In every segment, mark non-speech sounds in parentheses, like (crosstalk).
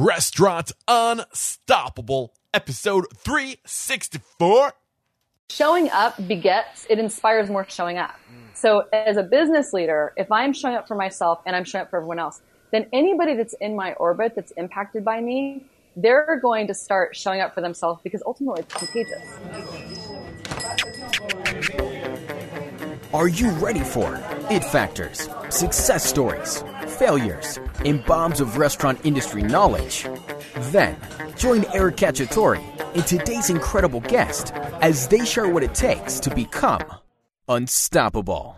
Restaurant Unstoppable, episode 364. Showing up begets, it inspires more showing up. Mm. So as a business leader, if I'm showing up for myself and I'm showing up for everyone else, then anybody that's in my orbit that's impacted by me, they're going to start showing up for themselves because ultimately it's contagious. Are you ready for it factors, success stories, failures, and bombs of restaurant industry knowledge? Then join Eric Cacciatore and today's incredible guest as they share what it takes to become unstoppable.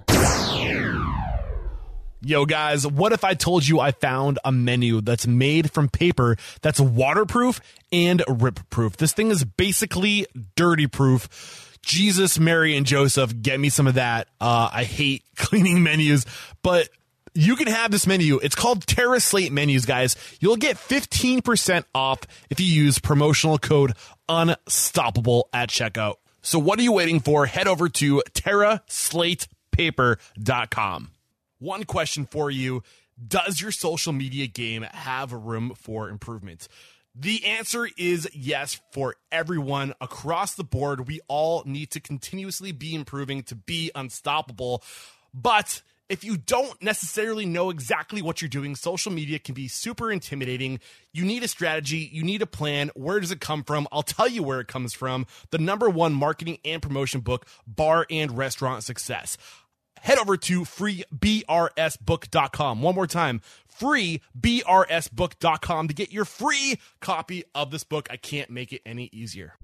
Yo, guys, what if I told you I found a menu that's made from paper that's waterproof and rip proof? This thing is basically dirty proof. Jesus, Mary, and Joseph, get me some of that. Uh, I hate (laughs) cleaning menus, but you can have this menu. It's called TerraSlate Menus, guys. You'll get 15% off if you use promotional code UNSTOPPABLE at checkout. So what are you waiting for? Head over to terraslatepaper.com. One question for you Does your social media game have room for improvement? The answer is yes for everyone across the board. We all need to continuously be improving to be unstoppable. But if you don't necessarily know exactly what you're doing, social media can be super intimidating. You need a strategy, you need a plan. Where does it come from? I'll tell you where it comes from. The number one marketing and promotion book, Bar and Restaurant Success head over to freebrsbook.com. One more time, freebrsbook.com to get your free copy of this book. I can't make it any easier.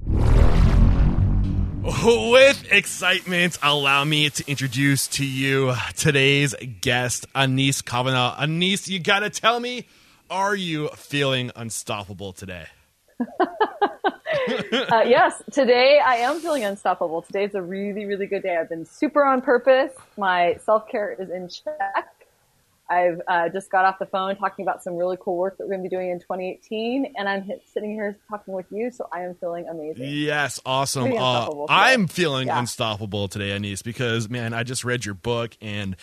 (laughs) With excitement, allow me to introduce to you today's guest, Anese Cavanaugh. Anese, you gotta tell me, are you feeling unstoppable today? (laughs) uh, yes, today I am feeling unstoppable. Today's a really, really good day. I've been super on purpose. My self care is in check. I've uh, just got off the phone talking about some really cool work that we're going to be doing in 2018, and I'm hit, sitting here talking with you, so I am feeling amazing. Yes, awesome. Uh, I'm feeling yeah. unstoppable today, Anese, because man, I just read your book and.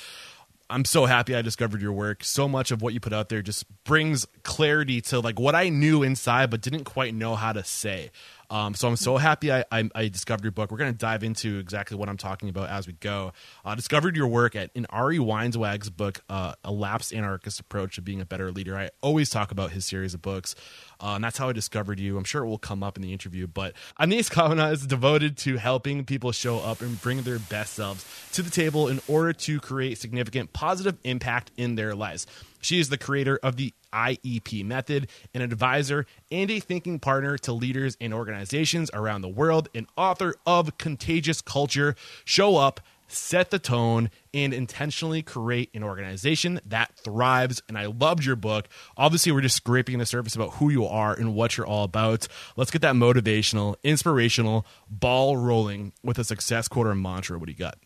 I'm so happy I discovered your work. So much of what you put out there just brings clarity to like what I knew inside but didn't quite know how to say. Um, so I'm so happy I, I, I discovered your book. We're going to dive into exactly what I'm talking about as we go. I uh, discovered your work at in Ari Weinzweig's book, uh, A Lapsed Anarchist Approach to Being a Better Leader. I always talk about his series of books, uh, and that's how I discovered you. I'm sure it will come up in the interview. But Anese Cavanaugh is devoted to helping people show up and bring their best selves to the table in order to create significant positive impact in their lives. She is the creator of the IEP method, an advisor and a thinking partner to leaders and organizations around the world, an author of Contagious Culture, Show Up, Set the Tone, and intentionally create an organization that thrives. And I loved your book. Obviously, we're just scraping the surface about who you are and what you're all about. Let's get that motivational, inspirational ball rolling with a success quarter mantra. What do you got?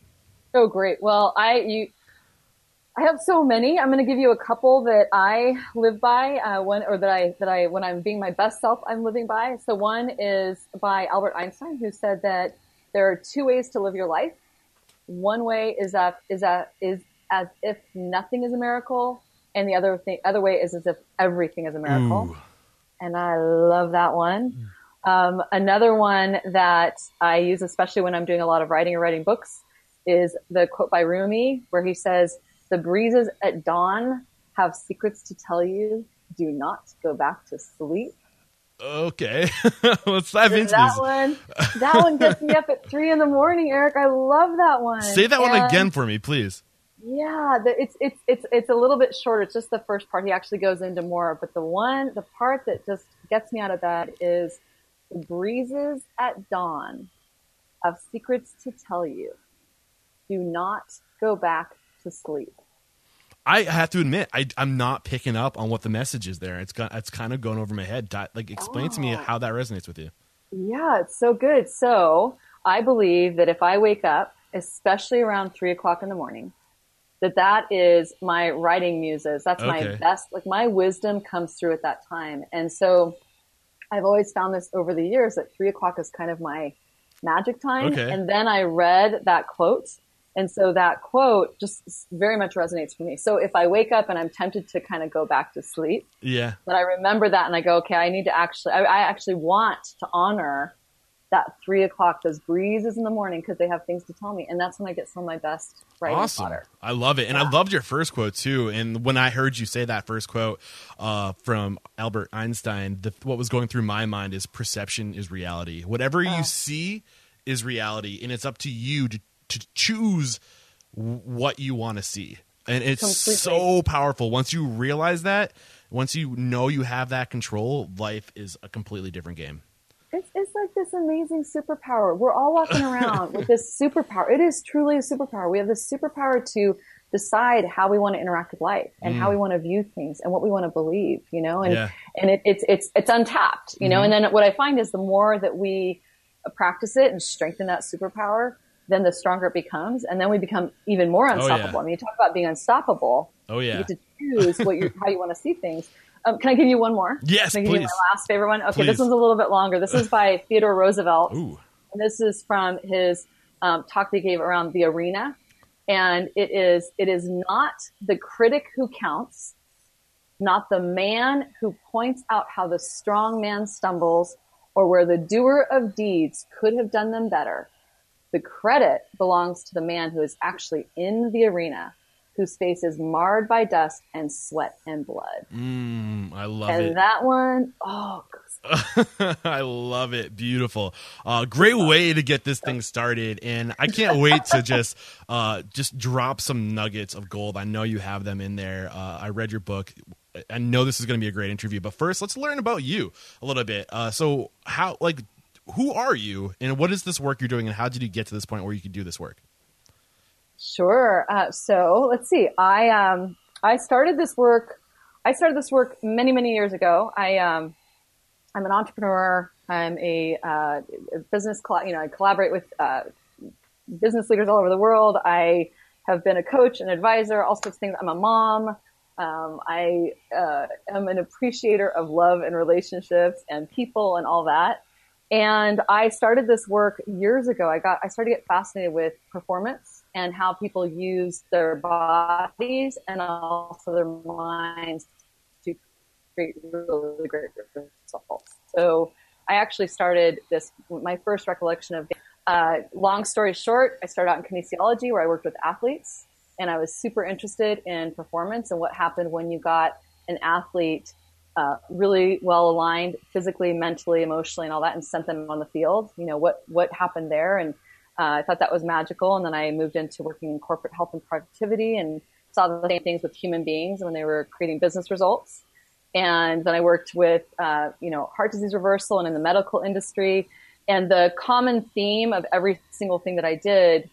Oh, great. Well, I you I have so many. I'm going to give you a couple that I live by, uh, one or that I that I when I'm being my best self, I'm living by. So one is by Albert Einstein, who said that there are two ways to live your life. One way is that is that is as if nothing is a miracle, and the other thing, other way is as if everything is a miracle. Ooh. And I love that one. Um, another one that I use, especially when I'm doing a lot of writing or writing books, is the quote by Rumi, where he says the breezes at dawn have secrets to tell you. Do not go back to sleep. Okay, (laughs) what's that? That one, that one gets me up at (laughs) three in the morning, Eric. I love that one. Say that and one again for me, please. Yeah, the, it's it's it's it's a little bit shorter. It's just the first part. He actually goes into more, but the one, the part that just gets me out of bed is the breezes at dawn have secrets to tell you. Do not go back to sleep. I have to admit, I, am not picking up on what the message is there. It's got, it's kind of going over my head. Like, explain oh. to me oh. how that resonates with you. Yeah, it's so good. So I believe that if I wake up, especially around three o'clock in the morning, that that is my writing muses. That's okay. my best. Like my wisdom comes through at that time, and so I've always found this over the years that three o'clock is kind of my magic time. Okay. And then I read that quote And so that quote just very much resonates for me. So if I wake up and I'm tempted to kind of go back to sleep, yeah, but I remember that and I go, okay, I need to actually, I, I actually want to honor that three o'clock, those breezes in the morning because they have things to tell me, and that's when I get some of my best writing. Awesome, fodder. I love it, and yeah. I loved your first quote too. And when I heard you say that first quote uh, from Albert Einstein, the, what was going through my mind is perception is reality. Whatever you see is reality, and it's up to you to to choose what you want to see. And it's Completely. so powerful once you realize that. Once you know you have that control, life is a completely different game. It's, it's like this amazing superpower. We're all walking around with this (laughs) superpower. It is truly a superpower. We have this superpower to decide how we want to interact with life and mm. how we want to view things and what we want to believe, you know, and, yeah. and it, it's, it's, it's untapped, you know, mm-hmm. and then what I find is the more that we practice it and strengthen that superpower, then the stronger it becomes. And then we become even more unstoppable. Oh, yeah. I mean, you talk about being unstoppable. Oh yeah. You get to choose what you (laughs) how you want to see things. Um, can I give you one more? Yes, can I give please. you my last favorite one? Okay, please. this one's a little bit longer. This is by Theodore Roosevelt. Ooh. And this is from his um, talk that he gave around the arena. And it is, it is not the critic who counts, not the man who points out how the strong man stumbles or where the doer of deeds could have done them better. The credit belongs to the man who is actually in the arena, whose face is marred by dust and sweat and blood. Mm, I love and it. And that one, oh, (laughs) I love it. Beautiful. Uh, great way to get this thing started, and I can't wait to just (laughs) uh, just drop some nuggets of gold. I know you have them in there. Uh, I read your book. I know this is going to be a great interview, but first, let's learn about you a little bit. Uh, so, how like who are you, and what is this work you're doing, and how did you get to this point where you could do this work? Sure. Uh, so let's see. I um I started this work. I started this work many many years ago. I um I'm an entrepreneur. I'm a, uh, business. you know, I collaborate with uh, business leaders all over the world. I have been a coach, an advisor, all sorts of things. I'm a mom. Um, I uh, am an appreciator of love and relationships and people and all that. And I started this work years ago. I got I started to get fascinated with performance and how people use their bodies and also their minds to create really great results. So I actually started this my first recollection of uh, long story short, I started out in kinesiology where I worked with athletes and I was super interested in performance and what happened when you got an athlete uh, really well aligned physically, mentally, emotionally, and all that, and sent them on the field. You know what what happened there, and uh, I thought that was magical. And then I moved into working in corporate health and productivity, and saw the same things with human beings when they were creating business results. And then I worked with uh, you know heart disease reversal and in the medical industry. And the common theme of every single thing that I did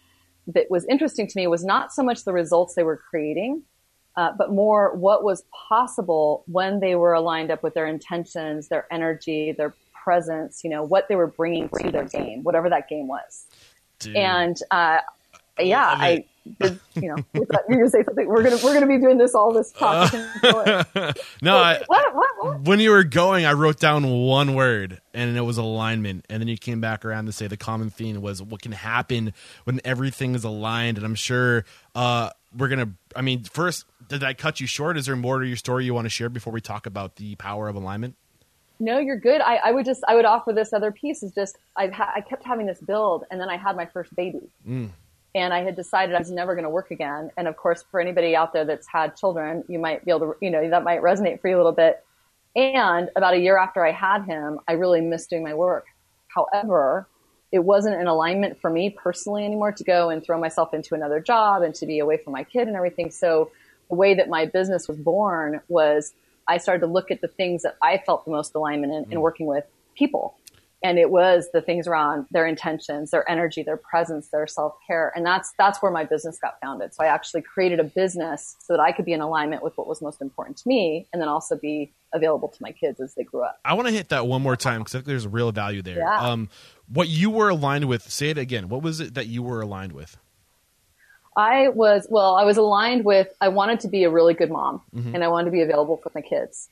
that was interesting to me was not so much the results they were creating, uh, but more what was possible when they were aligned up with their intentions, their energy, their presence, you know, what they were bringing to their game, whatever that game was. Dude. And, uh, yeah, I, did, you know, you're gonna say something. We're gonna we're gonna be doing this all this talk. Uh, (laughs) no, I, what, what, what? when you were going, I wrote down one word, and it was alignment. And then you came back around to say the common theme was what can happen when everything is aligned. And I'm sure uh, we're gonna. I mean, first, did I cut you short? Is there more to your story you want to share before we talk about the power of alignment? No, you're good. I, I would just I would offer this other piece is just I've ha- I kept having this build, and then I had my first baby, mm. and I had decided I was never going to work again. And of course, for anybody out there that's had children, you might be able to you know that might resonate for you a little bit. And about a year after I had him, I really missed doing my work. However, it wasn't an alignment for me personally anymore to go and throw myself into another job and to be away from my kid and everything. So the way that my business was born was I started to look at the things that I felt the most alignment in, in mm. working with people. And it was the things around their intentions, their energy, their presence, their self care. And that's, that's where my business got founded. So I actually created a business so that I could be in alignment with what was most important to me and then also be available to my kids as they grew up. I want to hit that one more time because I think there's real value there. Yeah. Um, what you were aligned with, say it again. What was it that you were aligned with? I was, well, I was aligned with, I wanted to be a really good mom mm-hmm. and I wanted to be available for my kids.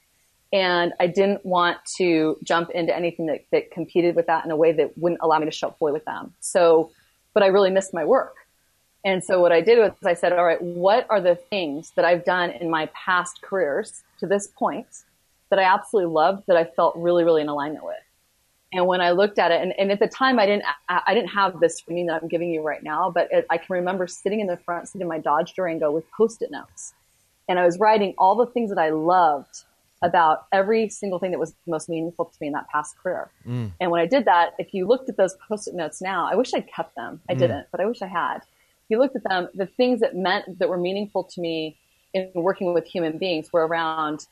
And I didn't want to jump into anything that, that competed with that in a way that wouldn't allow me to show up fully with them. So, but I really missed my work. And so what I did was I said, all right, what are the things that I've done in my past careers to this point that I absolutely loved that I felt really, really in alignment with? And when I looked at it, and, and at the time I didn't, I didn't have this screening that I'm giving you right now, but it, I can remember sitting in the front seat of my Dodge Durango with post-it notes. And I was writing all the things that I loved about every single thing that was most meaningful to me in that past career. Mm. And when I did that, if you looked at those post-it notes now, I wish I'd kept them. I mm. didn't, but I wish I had. If you looked at them, the things that meant that were meaningful to me in working with human beings were around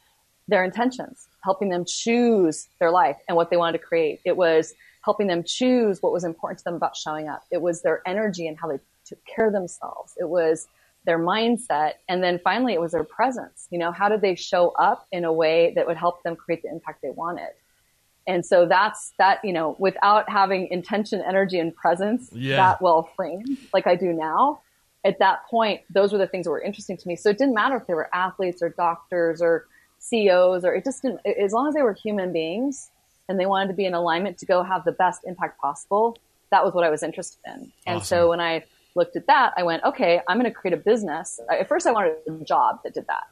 their intentions, helping them choose their life and what they wanted to create. It was helping them choose what was important to them about showing up. It was their energy and how they took care of themselves. It was their mindset. And then finally, it was their presence. You know, how did they show up in a way that would help them create the impact they wanted? And so that's that, you know, without having intention, energy, and presence yeah. that well framed, like I do now, at that point, those were the things that were interesting to me. So it didn't matter if they were athletes or doctors or CEOs or it just didn't, as long as they were human beings and they wanted to be in alignment to go have the best impact possible, that was what I was interested in. And awesome. so when I looked at that, I went, okay, I'm going to create a business. At first, I wanted a job that did that.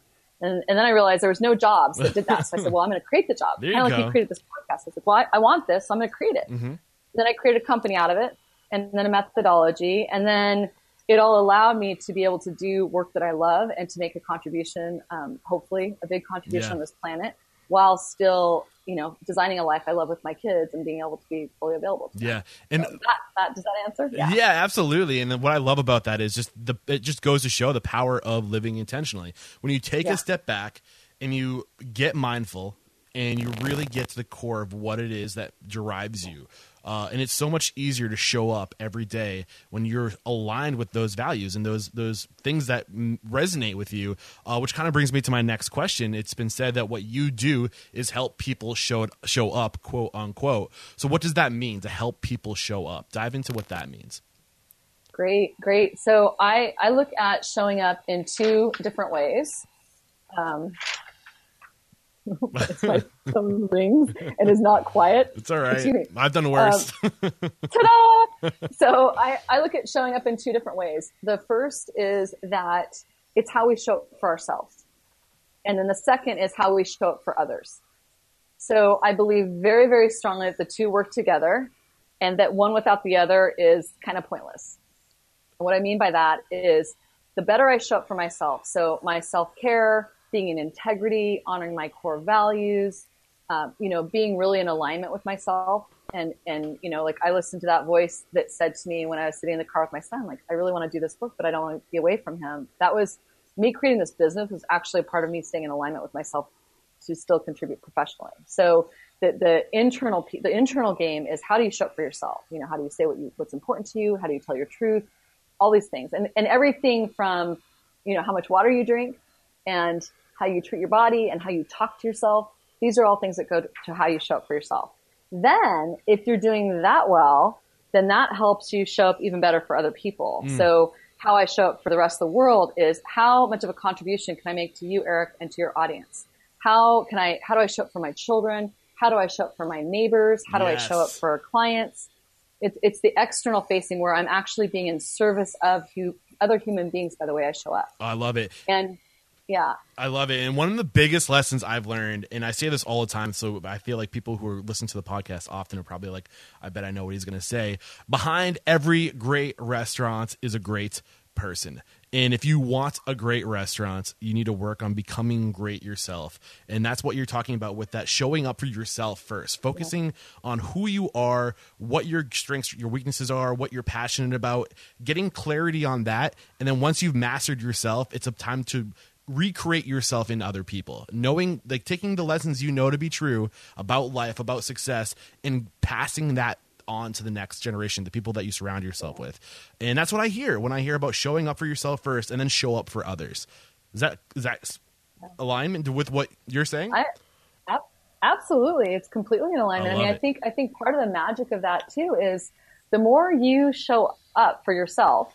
And, and then I realized there was no jobs that did that. So I said, well, I'm going to create the job. Kind of like you created this podcast. I said, well, I, I want this, so I'm going to create it. Mm-hmm. Then I created a company out of it and then a methodology. And then it all allowed me to be able to do work that I love and to make a contribution, um, hopefully a big contribution yeah. on this planet while still, you know, designing a life I love with my kids and being able to be fully available. yeah. And so that, that, does that answer? Yeah. yeah, absolutely. And what I love about that is just the, it just goes to show the power of living intentionally. When you take yeah. a step back and you get mindful and you really get to the core of what it is that drives you uh, and it's so much easier to show up every day when you're aligned with those values and those those things that m- resonate with you. Uh, which kind of brings me to my next question. It's been said that what you do is help people show show up, quote unquote. So, what does that mean to help people show up? Dive into what that means. Great, great. So I I look at showing up in two different ways. Um, my phone rings and is not quiet. (laughs) It's all right. I've done worse. Um, (laughs) ta-da! so I, I look at showing up in two different ways. The first is that it's how we show up for ourselves. And then the second is how we show up for others. So I believe very, very strongly that the two work together and that one without the other is kind of pointless. And what I mean by that is the better I show up for myself. So my self care, being in integrity, honoring my core values, um, you know, being really in alignment with myself. And, and, you know, like I listened to that voice that said to me when I was sitting in the car with my son, like, I really want to do this work, but I don't want to be away from him. That was me creating this business was actually a part of me staying in alignment with myself to still contribute professionally. So the, the internal, the internal game is how do you show up for yourself? You know, how do you say what you, what's important to you? How do you tell your truth? All these things and, and everything from, you know, how much water you drink and how you treat your body and how you talk to yourself. These are all things that go to how you show up for yourself. Then if you're doing that well, then that helps you show up even better for other people. Mm. So how I show up for the rest of the world is how much of a contribution can I make to you, Eric, and to your audience? How can I, how do I show up for my children? How do I show up for my neighbors? How do yes. I show up for clients? It's, it's the external facing where I'm actually being in service of hu- other human beings by the way I show up. I love it. And yeah. I love it. And one of the biggest lessons I've learned, and I say this all the time, so I feel like people who are listening to the podcast often are probably like, I bet I know what he's going to say. Behind every great restaurant is a great person. And if you want a great restaurant, you need to work on becoming great yourself. And that's what you're talking about with that showing up for yourself first, focusing yeah. on who you are, what your strengths, your weaknesses are, what you're passionate about, getting clarity on that. And then once you've mastered yourself, it's a time to recreate yourself in other people. Knowing like taking the lessons you know to be true about life about success and passing that on to the next generation the people that you surround yourself with. And that's what i hear when i hear about showing up for yourself first and then show up for others. Is that is that alignment with what you're saying? I, absolutely. It's completely in alignment. I, I mean i think i think part of the magic of that too is the more you show up for yourself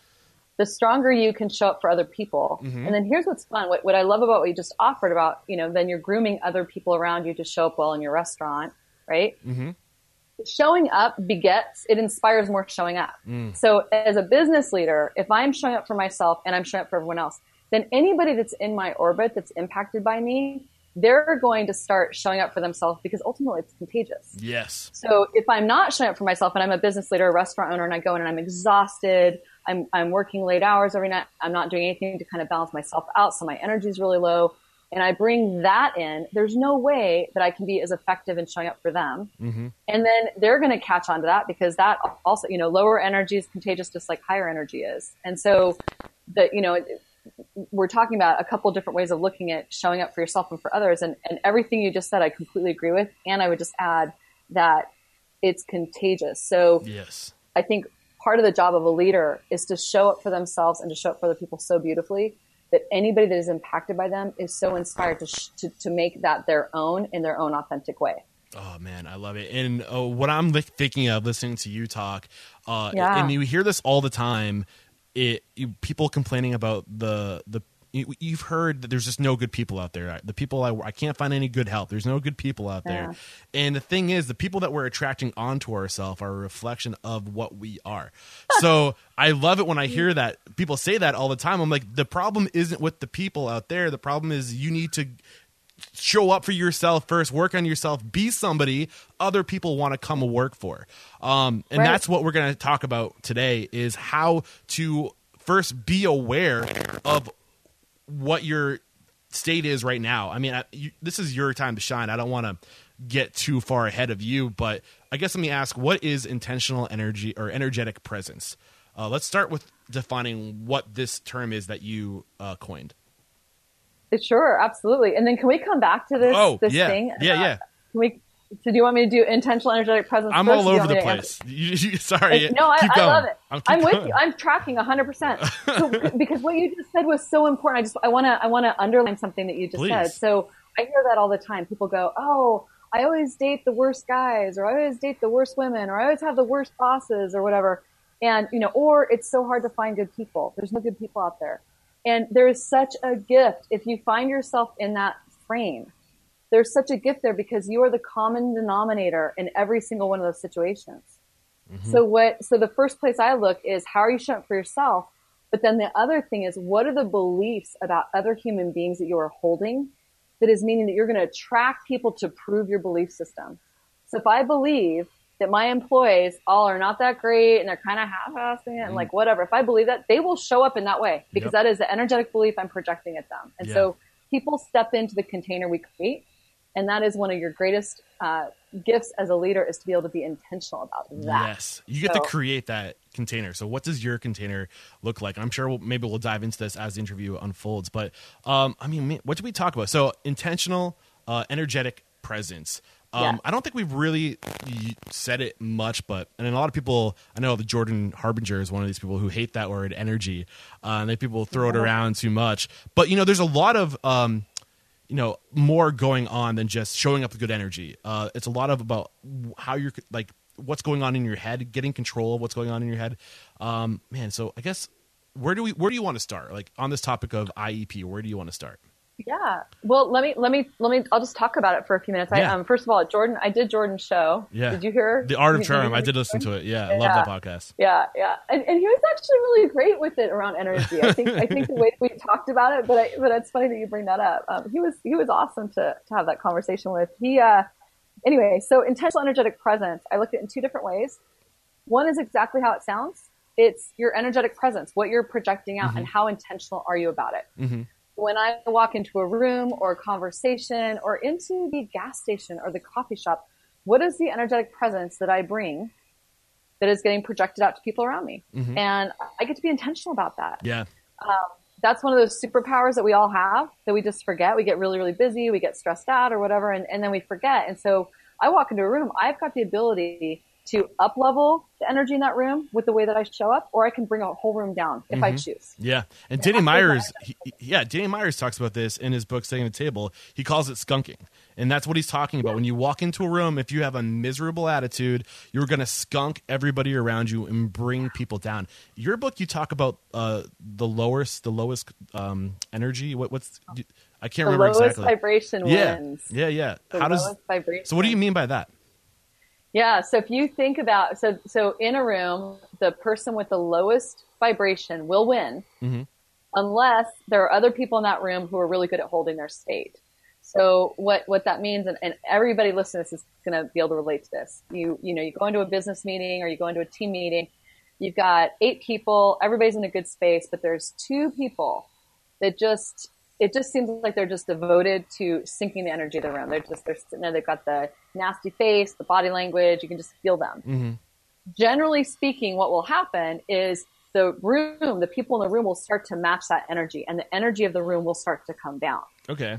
the stronger you can show up for other people. Mm-hmm. And then here's what's fun. What, what I love about what you just offered about, you know, then you're grooming other people around you to show up well in your restaurant, right? Mm-hmm. showing up begets it inspires more showing up mm. so as a business leader if i'm showing up for myself and i'm showing up for everyone else then anybody that's in my orbit that's impacted by me they're going to start showing up for themselves because ultimately it's contagious yes so if i'm not showing up for myself and i'm a business leader a restaurant owner and i go in and i'm exhausted i'm, I'm working late hours every night i'm not doing anything to kind of balance myself out so my energy is really low and I bring that in, there's no way that I can be as effective in showing up for them. Mm-hmm. And then they're going to catch on to that because that also, you know, lower energy is contagious just like higher energy is. And so that, you know, we're talking about a couple different ways of looking at showing up for yourself and for others. And, and everything you just said, I completely agree with. And I would just add that it's contagious. So yes, I think part of the job of a leader is to show up for themselves and to show up for other people so beautifully that anybody that is impacted by them is so inspired to, sh- to, to make that their own in their own authentic way. Oh man, I love it. And uh, what I'm thinking of listening to you talk, uh, yeah. and you hear this all the time. It you, people complaining about the the you've heard that there's just no good people out there. The people I, I can't find any good help. There's no good people out there. Yeah. And the thing is, the people that we're attracting onto ourselves are a reflection of what we are. (laughs) so I love it when I mm. hear that people say that all the time. I'm like, the problem isn't with the people out there. The problem is you need to show up for yourself first work on yourself be somebody other people want to come work for um, and right. that's what we're going to talk about today is how to first be aware of what your state is right now. I mean, I, you, this is your time to shine. I don't want to get too far ahead of you, but I guess let me ask what is intentional energy or energetic presence? Uh, let's start with defining what this term is that you uh, coined. Sure, absolutely. And then can we come back to this, oh, this yeah. thing? Yeah, yeah. Uh, can we so do you want me to do intentional energetic presence? I'm all over the place. (laughs) You, sorry. No, I, I love it. I'm, I'm with you. I'm tracking 100. percent so, (laughs) Because what you just said was so important. I just I want to I want to underline something that you just Please. said. So I hear that all the time. People go, "Oh, I always date the worst guys, or I always date the worst women, or I always have the worst bosses, or whatever." And you know, or it's so hard to find good people. There's no good people out there. And there is such a gift if you find yourself in that frame there's such a gift there because you are the common denominator in every single one of those situations. Mm-hmm. So what, so the first place I look is how are you showing up for yourself? But then the other thing is what are the beliefs about other human beings that you are holding that is meaning that you're going to attract people to prove your belief system. So if I believe that my employees all are not that great and they're kind of half-assing it and mm. like whatever, if I believe that, they will show up in that way because yep. that is the energetic belief I'm projecting at them. And yeah. so people step into the container we create and that is one of your greatest uh, gifts as a leader is to be able to be intentional about that. Yes, you get so, to create that container. So, what does your container look like? I'm sure we'll, maybe we'll dive into this as the interview unfolds. But um, I mean, what did we talk about? So, intentional, uh, energetic presence. Um, yeah. I don't think we've really said it much, but and a lot of people, I know the Jordan Harbinger is one of these people who hate that word energy, uh, and they people throw it around too much. But you know, there's a lot of um, you know more going on than just showing up with good energy. Uh, it's a lot of about how you're like what's going on in your head, getting control of what's going on in your head. Um, man, so I guess where do we where do you want to start? Like on this topic of IEP, where do you want to start? Yeah. Well, let me let me let me. I'll just talk about it for a few minutes. Yeah. I, um, first of all, Jordan, I did Jordan's show. Yeah. Did you hear the Art of Charm? I did listen to it. Yeah, I love that podcast. Yeah, yeah, and, and he was actually really great with it around energy. I think I think the way we talked about it, but I, but it's funny that you bring that up. Um, he was he was awesome to to have that conversation with. He uh, anyway. So intentional energetic presence. I looked at it in two different ways. One is exactly how it sounds. It's your energetic presence, what you're projecting out, mm-hmm. and how intentional are you about it. Mm-hmm when I walk into a room or a conversation or into the gas station or the coffee shop, what is the energetic presence that I bring that is getting projected out to people around me? Mm-hmm. And I get to be intentional about that. Yeah. Um, that's one of those superpowers that we all have that we just forget. We get really, really busy, we get stressed out or whatever, and, and then we forget. And so I walk into a room, I've got the ability to up level the energy in that room with the way that I show up, or I can bring a whole room down if mm-hmm. I choose. Yeah, and Danny Myers, he, yeah, Danny Myers talks about this in his book "Setting the Table." He calls it skunking, and that's what he's talking about. Yeah. When you walk into a room, if you have a miserable attitude, you're going to skunk everybody around you and bring people down. Your book, you talk about uh, the lowest, the lowest um, energy. What, what's I can't the remember lowest exactly. vibration yeah. wins. Yeah, yeah. The How does vibration. so? What do you mean by that? Yeah. So if you think about so so in a room, the person with the lowest vibration will win, mm-hmm. unless there are other people in that room who are really good at holding their state. So what what that means, and, and everybody listening to this is going to be able to relate to this. You you know you go into a business meeting or you go into a team meeting, you've got eight people, everybody's in a good space, but there's two people that just it just seems like they're just devoted to sinking the energy of the room. They're just they're sitting there. They've got the nasty face, the body language. You can just feel them. Mm-hmm. Generally speaking, what will happen is the room, the people in the room will start to match that energy, and the energy of the room will start to come down. Okay.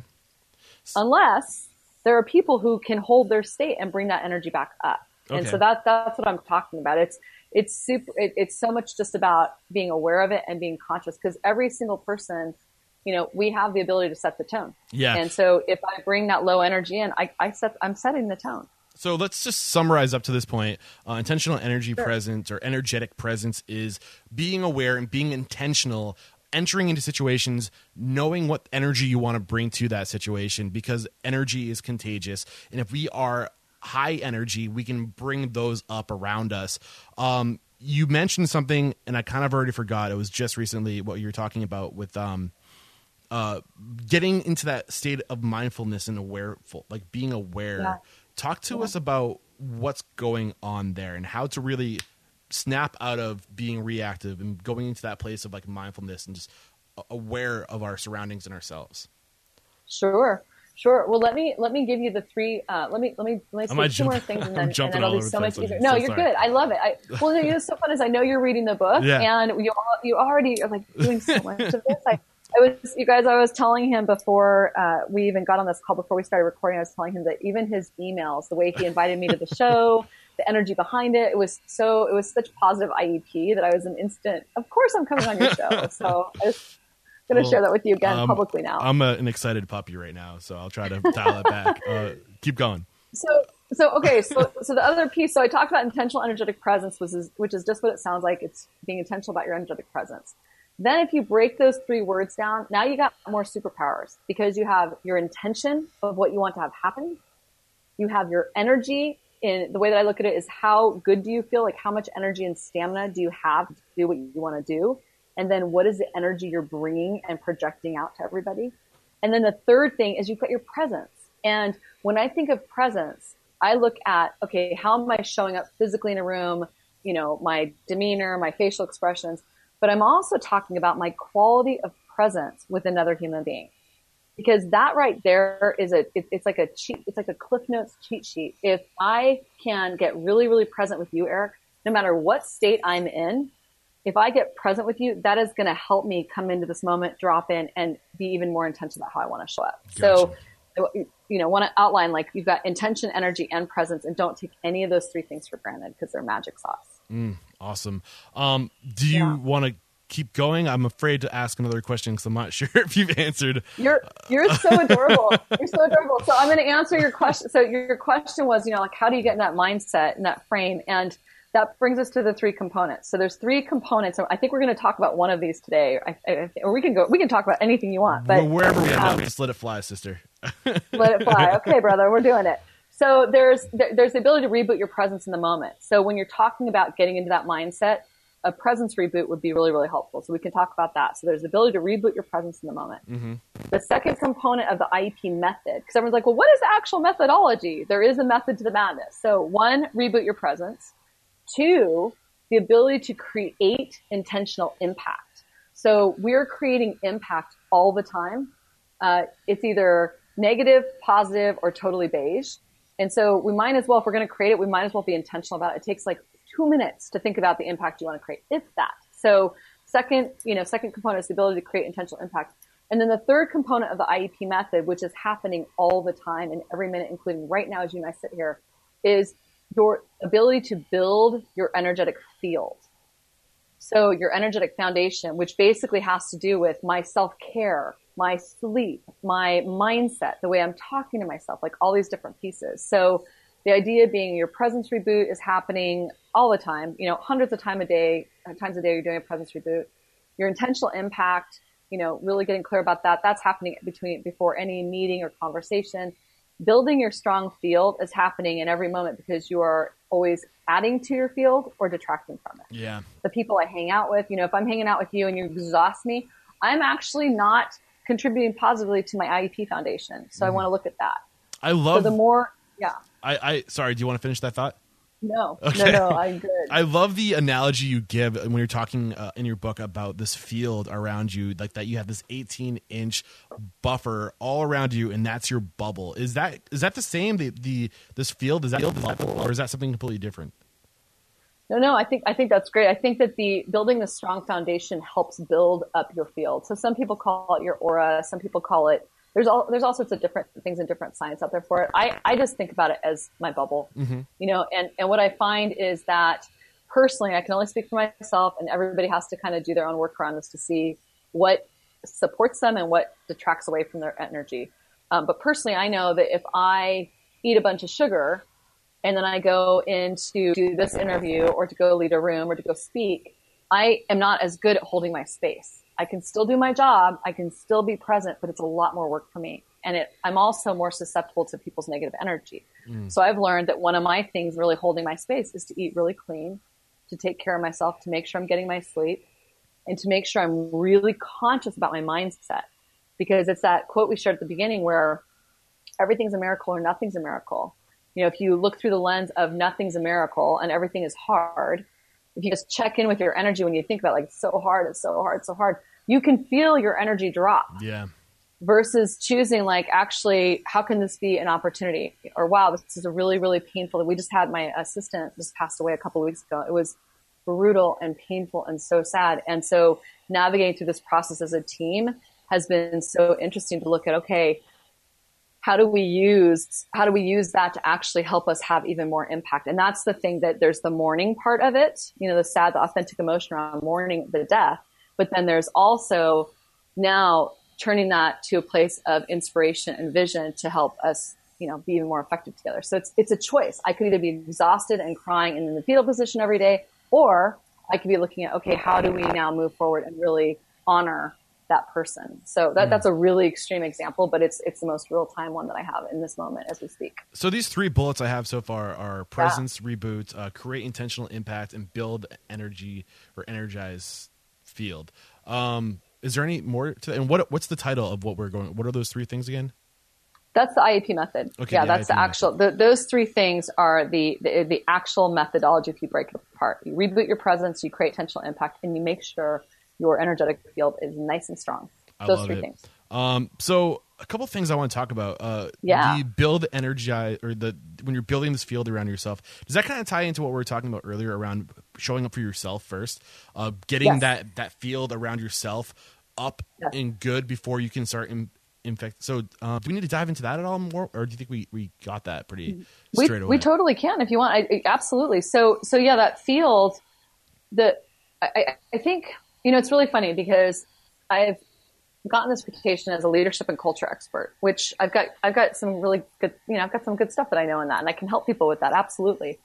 Unless there are people who can hold their state and bring that energy back up. Okay. And so that that's what I'm talking about. It's it's super. It, it's so much just about being aware of it and being conscious because every single person you know, we have the ability to set the tone. Yeah. And so if I bring that low energy in, I, I set, I'm setting the tone. So let's just summarize up to this point. Uh, intentional energy sure. presence or energetic presence is being aware and being intentional, entering into situations, knowing what energy you want to bring to that situation because energy is contagious. And if we are high energy, we can bring those up around us. Um, you mentioned something, and I kind of already forgot. It was just recently what you were talking about with um, uh, getting into that state of mindfulness and awareful, like being aware. Yeah. Talk to yeah. us about what's going on there and how to really snap out of being reactive and going into that place of like mindfulness and just aware of our surroundings and ourselves. Sure. Sure. Well, let me let me give you the three. Uh, let me let me let me say two jump, more things, and (laughs) then, and then it'll be so much easier. No, so you're sorry. good. I love it. I, well, you know, so fun is I know you're reading the book, (laughs) yeah. and you you already are like doing so much of this. I I was, you guys, I was telling him before uh, we even got on this call, before we started recording, I was telling him that even his emails, the way he invited me to the show, (laughs) the energy behind it, it was so, it was such positive IEP that I was an instant, of course I'm coming on your show. (laughs) So I was going to well, share that with you again um, publicly now. I'm a, an excited puppy right now, so I'll try to dial it back. Uh, keep going. So, so okay, so so the other piece. So I talked about intentional energetic presence, which is which is just what it sounds like. It's being intentional about your energetic presence. Then if you break those three words down, now you got more superpowers because you have your intention of what you want to have happen. You have your energy in the way that I look at it is how good do you feel? Like how much energy and stamina do you have to do what you want to do? And then what is the energy you're bringing and projecting out to everybody? And then the third thing is you've got your presence. And when I think of presence, I look at, okay, how am I showing up physically in a room? You know, my demeanor, my facial expressions but I'm also talking about my quality of presence with another human being. Because that right there is a, it, it's like a cheat, it's like a Cliff Notes cheat sheet. If I can get really, really present with you, Eric, no matter what state I'm in, if I get present with you, that is going to help me come into this moment, drop in, and be even more intentional about how I want to show up. Gotcha. So, you know, want to outline like you've got intention, energy, and presence, and don't take any of those three things for granted because they're magic sauce. Mm, awesome. Um, do you yeah. want to keep going? I'm afraid to ask another question because I'm not (laughs) sure if you've answered. You're you're so (laughs) adorable. you're so adorable. So I'm going to answer your question. So your question was, you know, like how do you get in that mindset and that frame? And that brings us to the three components. So there's three components. I think we're going to talk about one of these today, I, I, or we can go. We can talk about anything you want. But well, wherever we um, just let it fly, sister. (laughs) let it fly. Okay, brother, we're doing it. So there's there's the ability to reboot your presence in the moment. So when you're talking about getting into that mindset, a presence reboot would be really really helpful. So we can talk about that. So there's the ability to reboot your presence in the moment. Mm-hmm. The second component of the IEP method, because everyone's like, well, what is the actual methodology? There is a method to the madness. So one, reboot your presence. Two, the ability to create intentional impact. So we're creating impact all the time. Uh, it's either negative, positive, or totally beige. And so we might as well, if we're going to create it, we might as well be intentional about it. It takes like two minutes to think about the impact you want to create, if that. So second, you know, second component is the ability to create intentional impact. And then the third component of the IEP method, which is happening all the time and every minute, including right now as you and I sit here, is your ability to build your energetic field. So your energetic foundation, which basically has to do with my self care, my sleep, my mindset, the way I'm talking to myself, like all these different pieces. So the idea being your presence reboot is happening all the time, you know, hundreds of time a day, uh, times a day, you're doing a presence reboot. Your intentional impact, you know, really getting clear about that. That's happening between, before any meeting or conversation. building your strong field is happening in every moment because you are always adding to your field or detracting from it. Yeah. The people I hang out with, you know, if I'm hanging out with you and you exhaust me, I'm actually not contributing positively to my IEP foundation. So mm-hmm. I want to look at that. I love so the more, yeah. I, I, sorry, do you want to finish that thought? No, okay. no, no, I'm good. I love the analogy you give when you're talking uh, in your book about this field around you, like that you have this 18 inch buffer all around you, and that's your bubble. Is that is that the same? The the this field is that field bubble, or is that something completely different? No, no, I think I think that's great. I think that the building the strong foundation helps build up your field. So some people call it your aura, some people call it there's all there's all sorts of different things and different science out there for it. I, I just think about it as my bubble, mm-hmm. you know, and, and what I find is that personally, I can only speak for myself and everybody has to kind of do their own work around this to see what supports them and what detracts away from their energy. Um, but personally, I know that if I eat a bunch of sugar and then I go in to do this interview or to go lead a room or to go speak, I am not as good at holding my space. I can still do my job. I can still be present, but it's a lot more work for me. And it, I'm also more susceptible to people's negative energy. Mm. So I've learned that one of my things really holding my space is to eat really clean, to take care of myself, to make sure I'm getting my sleep, and to make sure I'm really conscious about my mindset. Because it's that quote we shared at the beginning where everything's a miracle or nothing's a miracle. You know, if you look through the lens of nothing's a miracle and everything is hard, if you just check in with your energy when you think about it, like it's so hard, it's so hard, so hard, you can feel your energy drop. Yeah. Versus choosing like actually, how can this be an opportunity? Or wow, this is a really, really painful. We just had my assistant just passed away a couple of weeks ago. It was brutal and painful and so sad. And so navigating through this process as a team has been so interesting to look at, okay, how do we use how do we use that to actually help us have even more impact? And that's the thing that there's the mourning part of it you know the sad the authentic emotion around mourning the death. But then there's also now turning that to a place of inspiration and vision to help us you know be even more effective together. So it's it's a choice. I could either be exhausted and crying in the fetal position every day or i could be looking at okay how do we now move forward and really honor that person. So that, mm. that's a really extreme example, but it's it's the most real time one that I have in this moment as we speak. So these three bullets I have so far are presence, yeah. reboot, uh, create intentional impact, and build energy or energize field. Um, is there any more to that? and what what's the title of what we're going? What are those three things again? That's the IEP method. Okay, yeah, the that's IEP the actual. The, those three things are the, the the actual methodology. If you break it apart, you reboot your presence, you create intentional impact, and you make sure your energetic field is nice and strong. I Those three it. things. Um, so a couple things I want to talk about. Uh, yeah. The build energize or the when you're building this field around yourself. Does that kind of tie into what we were talking about earlier around showing up for yourself first, uh, getting yes. that that field around yourself up yes. and good before you can start in, infect. So, uh, do we need to dive into that at all more, or do you think we, we got that pretty we, straight away? We totally can if you want. I, absolutely. So, so yeah, that field. The I, I think you know, it's really funny because I've gotten this reputation as a leadership and culture expert, which I've got, I've got some really good, you know, I've got some good stuff that I know in that and I can help people with that. Absolutely.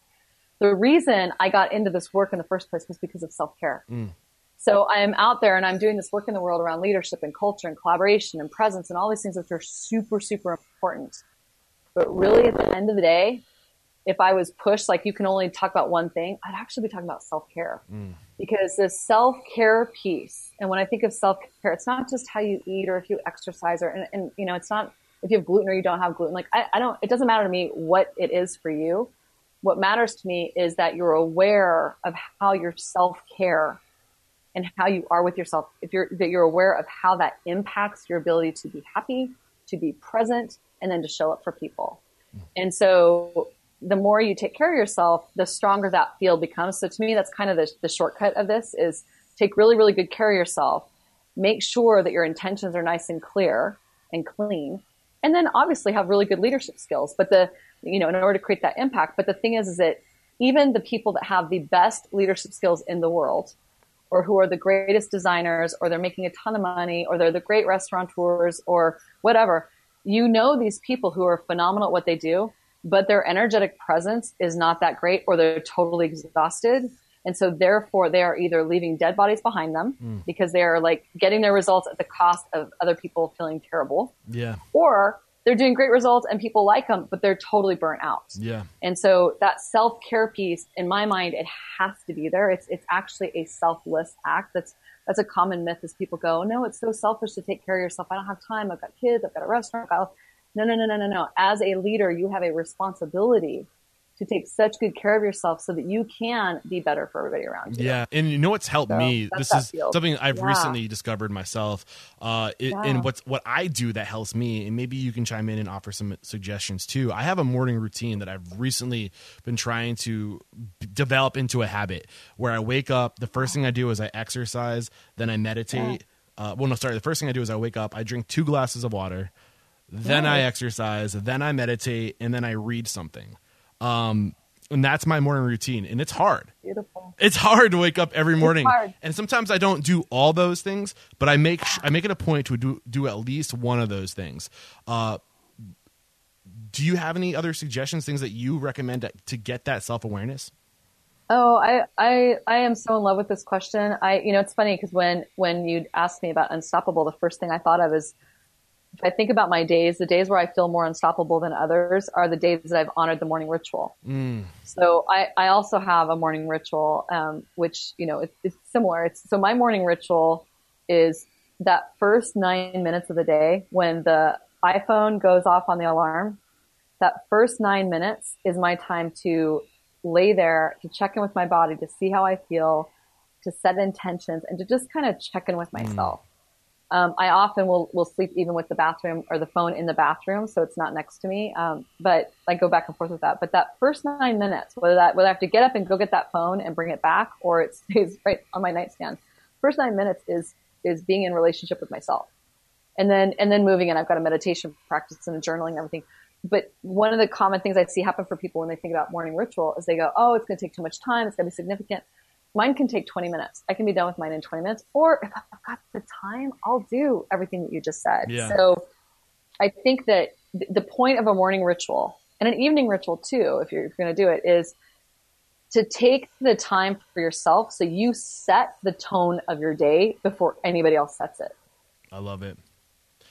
The reason I got into this work in the first place was because of self care. Mm. So I am out there and I'm doing this work in the world around leadership and culture and collaboration and presence and all these things which are super, super important. But really at the end of the day, if I was pushed, like you can only talk about one thing, I'd actually be talking about self care. Mm. Because the self care piece, and when I think of self care, it's not just how you eat or if you exercise or, and, and, you know, it's not if you have gluten or you don't have gluten. Like, I, I don't, it doesn't matter to me what it is for you. What matters to me is that you're aware of how your self care and how you are with yourself. If you're, that you're aware of how that impacts your ability to be happy, to be present, and then to show up for people. Mm. And so the more you take care of yourself, the stronger that field becomes. So to me, that's kind of the, the shortcut of this is take really, really good care of yourself. Make sure that your intentions are nice and clear and clean. And then obviously have really good leadership skills. But the, you know, in order to create that impact. But the thing is, is that even the people that have the best leadership skills in the world or who are the greatest designers or they're making a ton of money or they're the great restaurateurs or whatever, you know, these people who are phenomenal at what they do but their energetic presence is not that great or they're totally exhausted. And so therefore they are either leaving dead bodies behind them mm. because they are like getting their results at the cost of other people feeling terrible. Yeah. Or they're doing great results and people like them, but they're totally burnt out. Yeah. And so that self care piece, in my mind, it has to be there. It's it's actually a selfless act. That's that's a common myth as people go, no, it's so selfish to take care of yourself. I don't have time. I've got kids. I've got a restaurant. No, no, no, no, no, no. As a leader, you have a responsibility to take such good care of yourself so that you can be better for everybody around you. Yeah, and you know what's helped so me? This is field. something I've yeah. recently discovered myself. Uh, it, yeah. and what's what I do that helps me, and maybe you can chime in and offer some suggestions too. I have a morning routine that I've recently been trying to b- develop into a habit where I wake up. The first thing I do is I exercise, then I meditate. Yeah. Uh, well, no, sorry. The first thing I do is I wake up. I drink two glasses of water. Then I exercise, then I meditate, and then I read something. Um, and that's my morning routine and it's hard. Beautiful. It's hard to wake up every morning. and sometimes i don't do all those things but i make i make it a point to do, do at least one of those things. Uh, do you have any other suggestions things that you recommend to, to get that self-awareness? Oh I, I i am so in love with this question. I you know it's funny because when when you asked me about unstoppable the first thing i thought of is if I think about my days, the days where I feel more unstoppable than others are the days that I've honored the morning ritual. Mm. So I, I also have a morning ritual, um, which, you know, it, it's similar. It's, so my morning ritual is that first nine minutes of the day when the iPhone goes off on the alarm. That first nine minutes is my time to lay there, to check in with my body, to see how I feel, to set intentions, and to just kind of check in with mm. myself. Mm. Um, I often will, will sleep even with the bathroom or the phone in the bathroom, so it's not next to me. Um, but I go back and forth with that. But that first nine minutes, whether that whether I have to get up and go get that phone and bring it back, or it (laughs) stays right on my nightstand, first nine minutes is is being in relationship with myself, and then and then moving in. I've got a meditation practice and a journaling and everything. But one of the common things I see happen for people when they think about morning ritual is they go, "Oh, it's going to take too much time. It's going to be significant." Mine can take 20 minutes. I can be done with mine in 20 minutes. Or if I've got the time, I'll do everything that you just said. Yeah. So I think that the point of a morning ritual and an evening ritual too, if you're, you're going to do it, is to take the time for yourself so you set the tone of your day before anybody else sets it. I love it.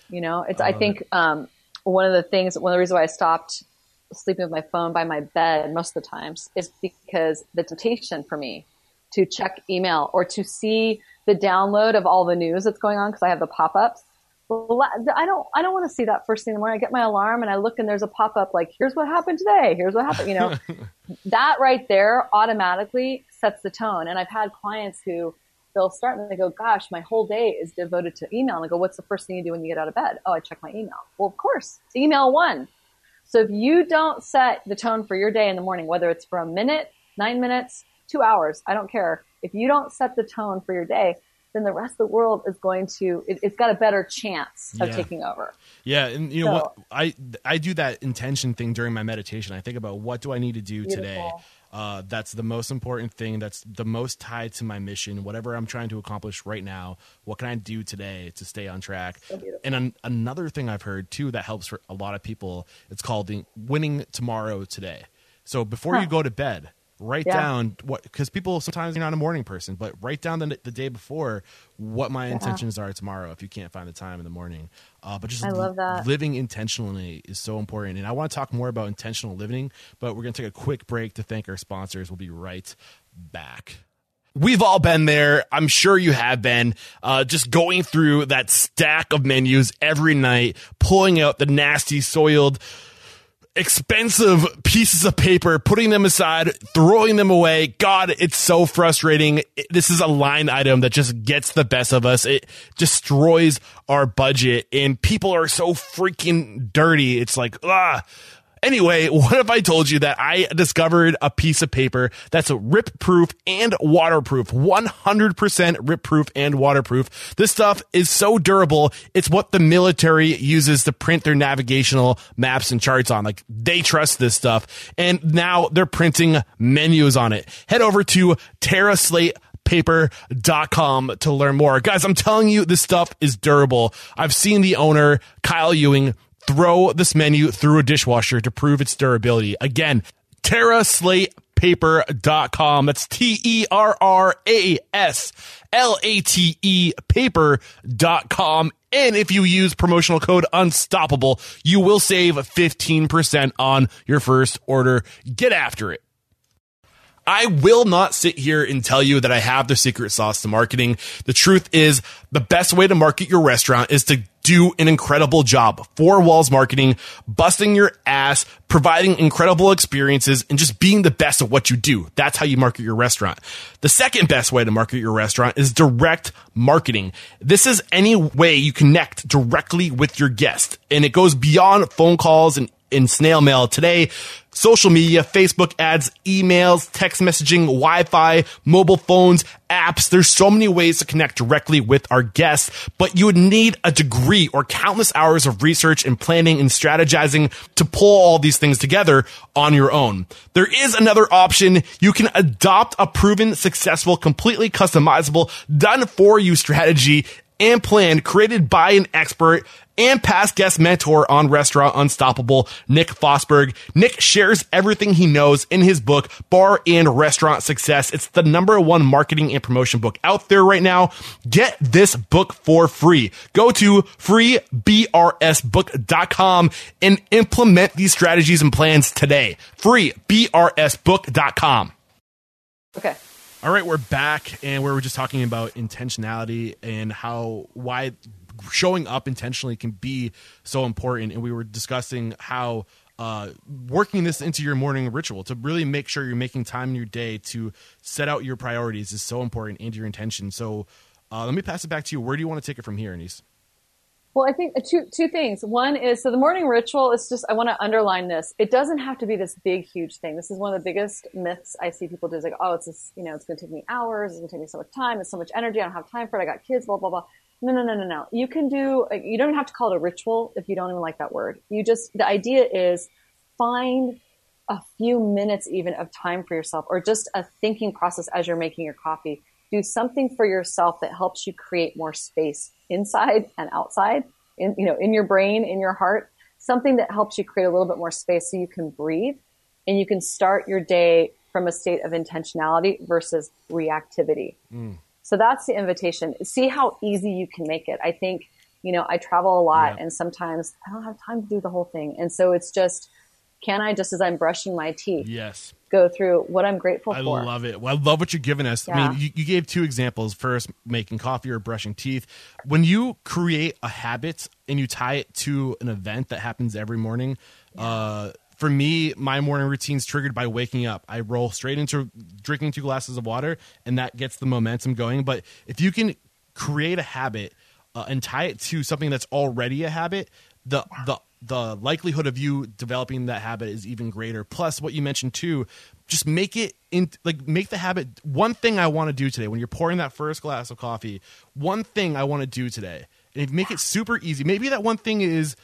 You know, it's, I, I think, it. um, one of the things, one of the reasons why I stopped sleeping with my phone by my bed most of the times is because the temptation for me to check email or to see the download of all the news that's going on because I have the pop-ups. I don't, I don't want to see that first thing in the morning. I get my alarm and I look and there's a pop-up like, here's what happened today. Here's what happened. You know, (laughs) that right there automatically sets the tone. And I've had clients who they'll start and they go, gosh, my whole day is devoted to email. And I go, what's the first thing you do when you get out of bed? Oh, I check my email. Well, of course, it's email one. So if you don't set the tone for your day in the morning, whether it's for a minute, nine minutes, two hours. I don't care. If you don't set the tone for your day, then the rest of the world is going to it, has got a better chance of yeah. taking over. Yeah, and you know so, what I I do that intention thing during my meditation. I think about what do I need to do beautiful. today. Uh, that's the most important thing. That's the most tied to my mission. Whatever I'm trying to accomplish right now, what can I do today to stay on track? So and an, another thing I've heard too that helps for a lot of people. It's called the winning tomorrow today. So before huh. you go to bed, write yeah. down what because people sometimes you're not a morning person but write down the, the day before what my yeah. intentions are tomorrow if you can't find the time in the morning uh, but just I love that. living intentionally is so important and i want to talk more about intentional living but we're going to take a quick break to thank our sponsors we'll be right back We've all been there. I'm sure you have been. Uh, just going through that stack of menus every night, pulling out the nasty, soiled, expensive pieces of paper, putting them aside, throwing them away. God, it's so frustrating. This is a line item that just gets the best of us. It destroys our budget and people are so freaking dirty. It's like, ah, Anyway, (laughs) what if I told you that I discovered a piece of paper that's rip proof and waterproof, 100% rip proof and waterproof. This stuff is so durable. It's what the military uses to print their navigational maps and charts on. Like they trust this stuff. And now they're printing menus on it. Head over to TerraSlate paper.com to learn more. Guys, I'm telling you, this stuff is durable. I've seen the owner, Kyle Ewing, throw this menu through a dishwasher to prove its durability. Again, Terra Slate paper.com. That's T E R R A S L A T E paper.com. And if you use promotional code unstoppable, you will save 15% on your first order. Get after it. I will not sit here and tell you that I have the secret sauce to marketing. The truth is the best way to market your restaurant is to do an incredible job. Four walls marketing, busting your ass, providing incredible experiences, and just being the best at what you do. That's how you market your restaurant. The second best way to market your restaurant is direct marketing. This is any way you connect directly with your guest. And it goes beyond phone calls and in snail mail today. Social media, Facebook ads, emails, text messaging, Wi-Fi, mobile phones, apps. There's so many ways to connect directly with our guests, but you would need a degree or countless hours of research and planning and strategizing to pull all these things together on your own. There is another option. You can adopt a proven, successful, completely customizable, done for you strategy and plan created by an expert and past guest mentor on Restaurant Unstoppable, Nick Fosberg. Nick shares everything he knows in his book, Bar and Restaurant Success. It's the number one marketing and promotion book out there right now. Get this book for free. Go to freebrsbook.com and implement these strategies and plans today. Freebrsbook.com. Okay. All right, we're back, and we were just talking about intentionality and how why showing up intentionally can be so important. And we were discussing how uh, working this into your morning ritual to really make sure you're making time in your day to set out your priorities is so important and your intention. So uh, let me pass it back to you. Where do you want to take it from here, Anese? Well, I think two two things. One is so the morning ritual is just I want to underline this. It doesn't have to be this big, huge thing. This is one of the biggest myths I see people do. Is like, oh, it's this, you know, it's going to take me hours. It's going to take me so much time. It's so much energy. I don't have time for it. I got kids. Blah blah blah. No, no, no, no, no. You can do. You don't have to call it a ritual if you don't even like that word. You just the idea is find a few minutes even of time for yourself, or just a thinking process as you're making your coffee. Do something for yourself that helps you create more space inside and outside in, you know, in your brain, in your heart, something that helps you create a little bit more space so you can breathe and you can start your day from a state of intentionality versus reactivity. Mm. So that's the invitation. See how easy you can make it. I think, you know, I travel a lot yeah. and sometimes I don't have time to do the whole thing. And so it's just, can I, just as I'm brushing my teeth, yes, go through what I'm grateful I for? I love it. Well, I love what you're giving us. Yeah. I mean, you, you, gave two examples. First, making coffee or brushing teeth. When you create a habit and you tie it to an event that happens every morning, yeah. uh, for me, my morning routine is triggered by waking up. I roll straight into drinking two glasses of water, and that gets the momentum going. But if you can create a habit uh, and tie it to something that's already a habit, the the the likelihood of you developing that habit is even greater. Plus, what you mentioned too, just make it in like make the habit one thing I want to do today when you're pouring that first glass of coffee. One thing I want to do today, and make it super easy. Maybe that one thing is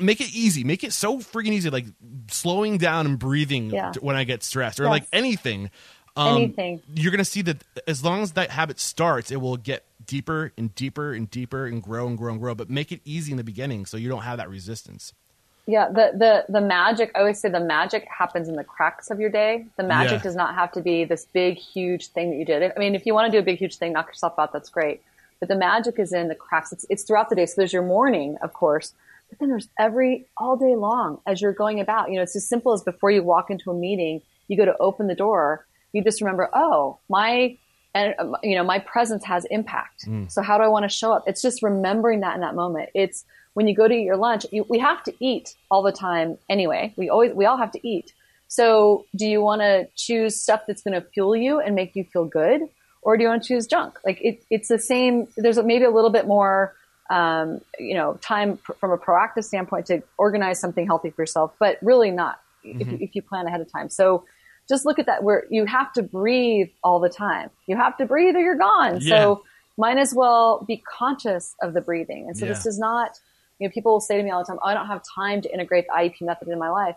make it easy. Make it so freaking easy, like slowing down and breathing yeah. when I get stressed, or yes. like anything. Um, anything. You're gonna see that as long as that habit starts, it will get deeper and deeper and deeper and grow and grow and grow, but make it easy in the beginning so you don't have that resistance. Yeah, the the the magic. I always say the magic happens in the cracks of your day. The magic yeah. does not have to be this big, huge thing that you did. I mean, if you want to do a big, huge thing, knock yourself out. That's great. But the magic is in the cracks. It's it's throughout the day. So there's your morning, of course, but then there's every all day long as you're going about. You know, it's as simple as before you walk into a meeting, you go to open the door. You just remember, oh, my and um, you know my presence has impact mm. so how do i want to show up it's just remembering that in that moment it's when you go to eat your lunch you, we have to eat all the time anyway we always we all have to eat so do you want to choose stuff that's going to fuel you and make you feel good or do you want to choose junk like it, it's the same there's maybe a little bit more um, you know time pr- from a proactive standpoint to organize something healthy for yourself but really not mm-hmm. if, you, if you plan ahead of time so just look at that where you have to breathe all the time. You have to breathe or you're gone. Yeah. So might as well be conscious of the breathing. And so yeah. this is not, you know, people will say to me all the time, oh, I don't have time to integrate the IEP method in my life.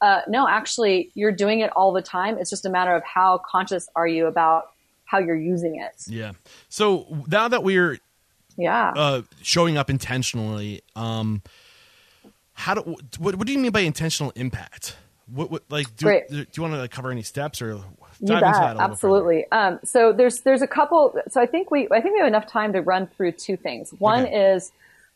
Uh, no, actually, you're doing it all the time. It's just a matter of how conscious are you about how you're using it. Yeah. So now that we're yeah uh, showing up intentionally, um, how do what, what do you mean by intentional impact? What, what like do, do, do you want to like, cover any steps or you bet, absolutely. Um, so there's there's a couple. So I think we I think we have enough time to run through two things. One okay. is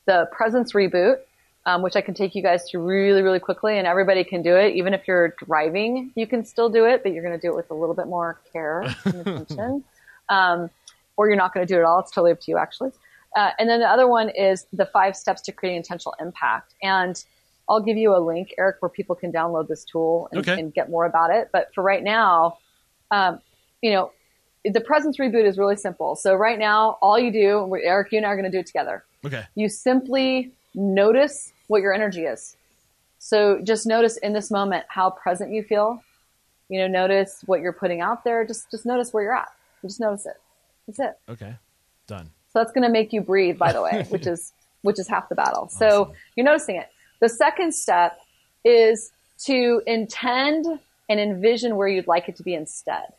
the presence reboot, um, which I can take you guys to really really quickly, and everybody can do it. Even if you're driving, you can still do it, but you're going to do it with a little bit more care and attention, (laughs) um, or you're not going to do it at all. It's totally up to you, actually. Uh, and then the other one is the five steps to creating intentional impact, and I'll give you a link, Eric, where people can download this tool and, okay. and get more about it. But for right now, um, you know, the presence reboot is really simple. So right now, all you do, Eric, you and I are going to do it together. Okay. You simply notice what your energy is. So just notice in this moment how present you feel. You know, notice what you're putting out there. Just just notice where you're at. just notice it. That's it. Okay. Done. So that's going to make you breathe, by the way, (laughs) which is which is half the battle. Awesome. So you're noticing it. The second step is to intend and envision where you'd like it to be instead.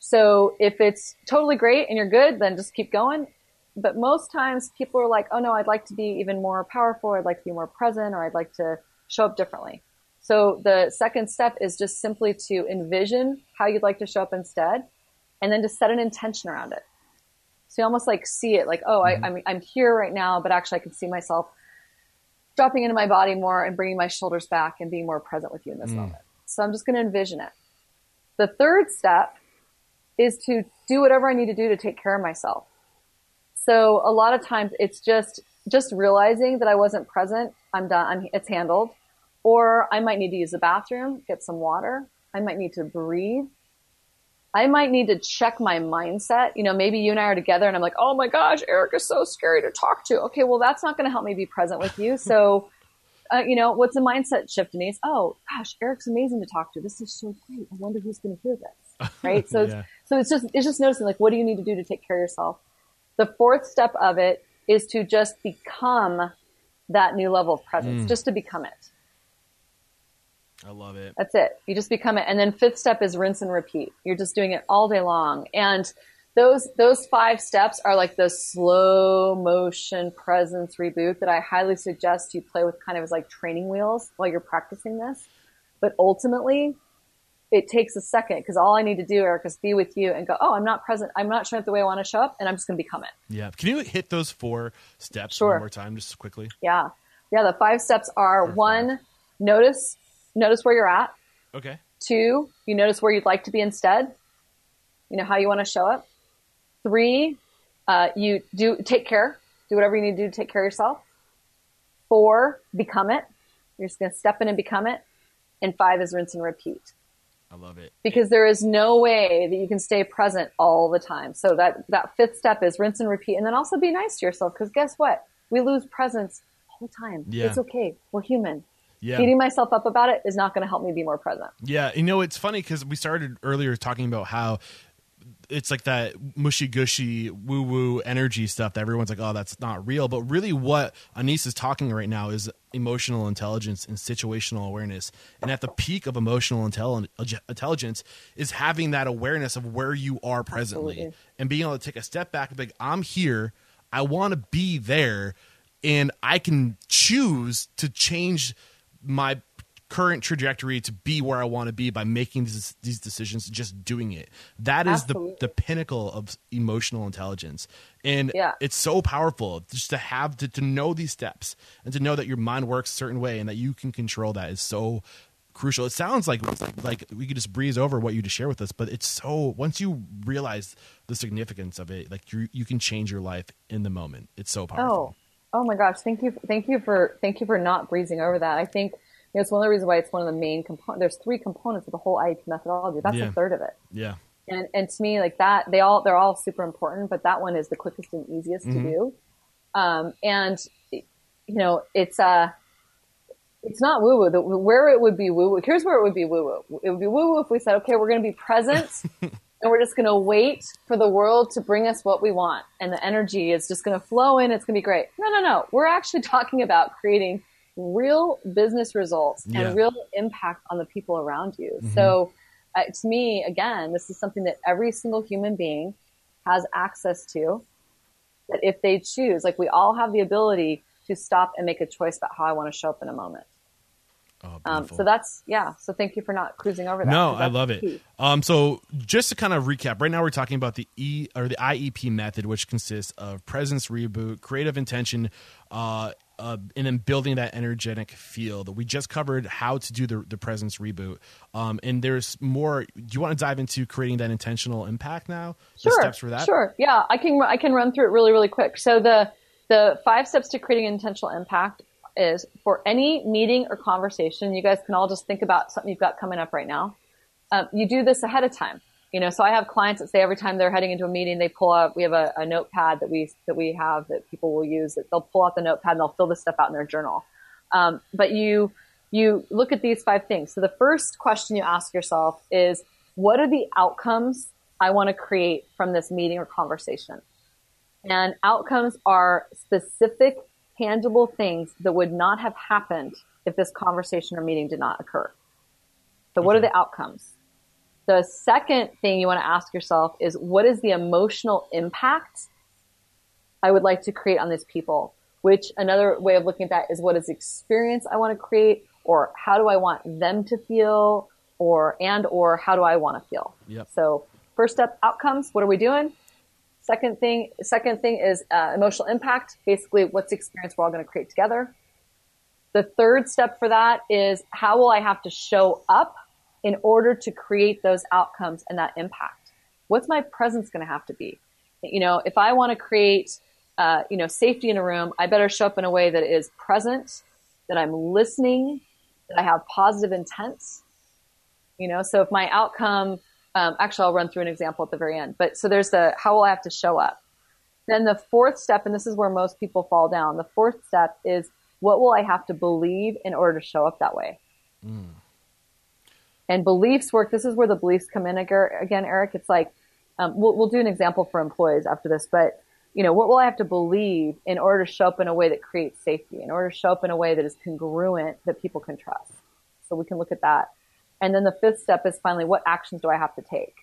So if it's totally great and you're good, then just keep going. But most times people are like, oh no, I'd like to be even more powerful. I'd like to be more present or I'd like to show up differently. So the second step is just simply to envision how you'd like to show up instead and then to set an intention around it. So you almost like see it like, oh, mm-hmm. I, I'm, I'm here right now, but actually I can see myself dropping into my body more and bringing my shoulders back and being more present with you in this mm. moment. So I'm just going to envision it. The third step is to do whatever I need to do to take care of myself. So a lot of times it's just, just realizing that I wasn't present. I'm done. I'm, it's handled. Or I might need to use the bathroom, get some water. I might need to breathe. I might need to check my mindset. You know, maybe you and I are together and I'm like, oh my gosh, Eric is so scary to talk to. Okay, well, that's not going to help me be present with you. So uh, you know, what's a mindset shift, Anese? Oh, gosh, Eric's amazing to talk to. This is so great. I wonder who's going to hear this, (laughs) right? So, yeah. so it's just it's just noticing like, what do you need to do to take care of yourself? The fourth step of it is to just become that new level of presence, mm. just to become it. I love it. That's it. You just become it, and then fifth step is rinse and repeat. You're just doing it all day long, and those those five steps are like the slow motion presence reboot that I highly suggest you play with kind of as like training wheels while you're practicing this. But ultimately, it takes a second because all I need to do, Eric, is be with you and go, oh, I'm not present. I'm not showing up the way I want to show up, and I'm just going to become it. Yeah. Can you hit those four steps sure. one more time, just quickly? Yeah. Yeah. The five steps are Perfect. one, notice notice where you're at. Okay. Two, you notice where you'd like to be instead. You know how you want to show up. Three, uh, you do take care, do whatever you need to do to take care of yourself. Four, become it. You're just going to step in and become it. And five is rinse and repeat. I love it. Because there is no way that you can stay present all the time. So that, that fifth step is rinse and repeat. And then also be nice to yourself. Because guess what? We lose presence all the time. Yeah. It's okay. We're human. Yeah. Beating myself up about it is not going to help me be more present. Yeah. You know, it's funny because we started earlier talking about how it's like that mushy gushy woo woo energy stuff that everyone's like, oh, that's not real. But really, what Anese is talking right now is emotional intelligence and situational awareness. And at the peak of emotional intelligence is having that awareness of where you are presently Absolutely. and being able to take a step back and be like, I'm here. I want to be there. And I can choose to change my current trajectory to be where I want to be by making these, these decisions, just doing it. That is Absolutely. the the pinnacle of emotional intelligence, and yeah. it's so powerful just to have to, to know these steps and to know that your mind works a certain way and that you can control that is so crucial. It sounds like like we could just breeze over what you just share with us, but it's so once you realize the significance of it, like you you can change your life in the moment. It's so powerful. Oh. Oh my gosh, thank you thank you for thank you for not breezing over that. I think you know, it's one of the reasons why it's one of the main components. There's three components of the whole IEP methodology. That's yeah. a third of it. Yeah. And and to me, like that, they all they're all super important, but that one is the quickest and easiest mm-hmm. to do. Um, and you know, it's uh it's not woo woo. Where it would be woo woo. Here's where it would be woo woo. It would be woo woo if we said, okay, we're going to be present. (laughs) and we're just going to wait for the world to bring us what we want. And the energy is just going to flow in. It's going to be great. No, no, no. We're actually (laughs) talking about creating real business results yeah. and real impact on the people around you. Mm-hmm. So, uh, to me, again, this is something that every single human being has access to. That if they choose, like we all have the ability to stop and make a choice about how I want to show up in a moment. Oh, um, so that's yeah. So thank you for not cruising over that. No, I love it. Um, so just to kind of recap, right now we're talking about the E or the IEP method, which consists of presence reboot, creative intention, uh, uh, and then building that energetic field. We just covered how to do the, the presence reboot. Um, and there's more. Do you want to dive into creating that intentional impact now? Sure. steps for that? Sure. Yeah, I can. I can run through it really, really quick. So the the five steps to creating intentional impact is for any meeting or conversation. You guys can all just think about something you've got coming up right now. Um, you do this ahead of time. You know, so I have clients that say every time they're heading into a meeting, they pull up. We have a, a notepad that we that we have that people will use. That they'll pull out the notepad and they'll fill this stuff out in their journal. Um, but you you look at these five things. So the first question you ask yourself is, what are the outcomes I want to create from this meeting or conversation? And outcomes are specific, tangible things that would not have happened if this conversation or meeting did not occur. So, what are the outcomes? The second thing you want to ask yourself is what is the emotional impact I would like to create on these people? Which another way of looking at that is what is the experience I want to create or how do I want them to feel or and or how do I want to feel? Yep. So first step outcomes, what are we doing? Second thing, second thing is uh, emotional impact. Basically, what's the experience we're all going to create together? The third step for that is how will I have to show up in order to create those outcomes and that impact? What's my presence going to have to be? You know, if I want to create, uh, you know, safety in a room, I better show up in a way that is present, that I'm listening, that I have positive intents. You know, so if my outcome, um, actually, I'll run through an example at the very end. But so there's the how will I have to show up? Then the fourth step, and this is where most people fall down. The fourth step is what will I have to believe in order to show up that way? Mm. And beliefs work. This is where the beliefs come in again, Eric. It's like, um, we'll, we'll do an example for employees after this, but you know, what will I have to believe in order to show up in a way that creates safety, in order to show up in a way that is congruent that people can trust? So we can look at that. And then the fifth step is finally, what actions do I have to take?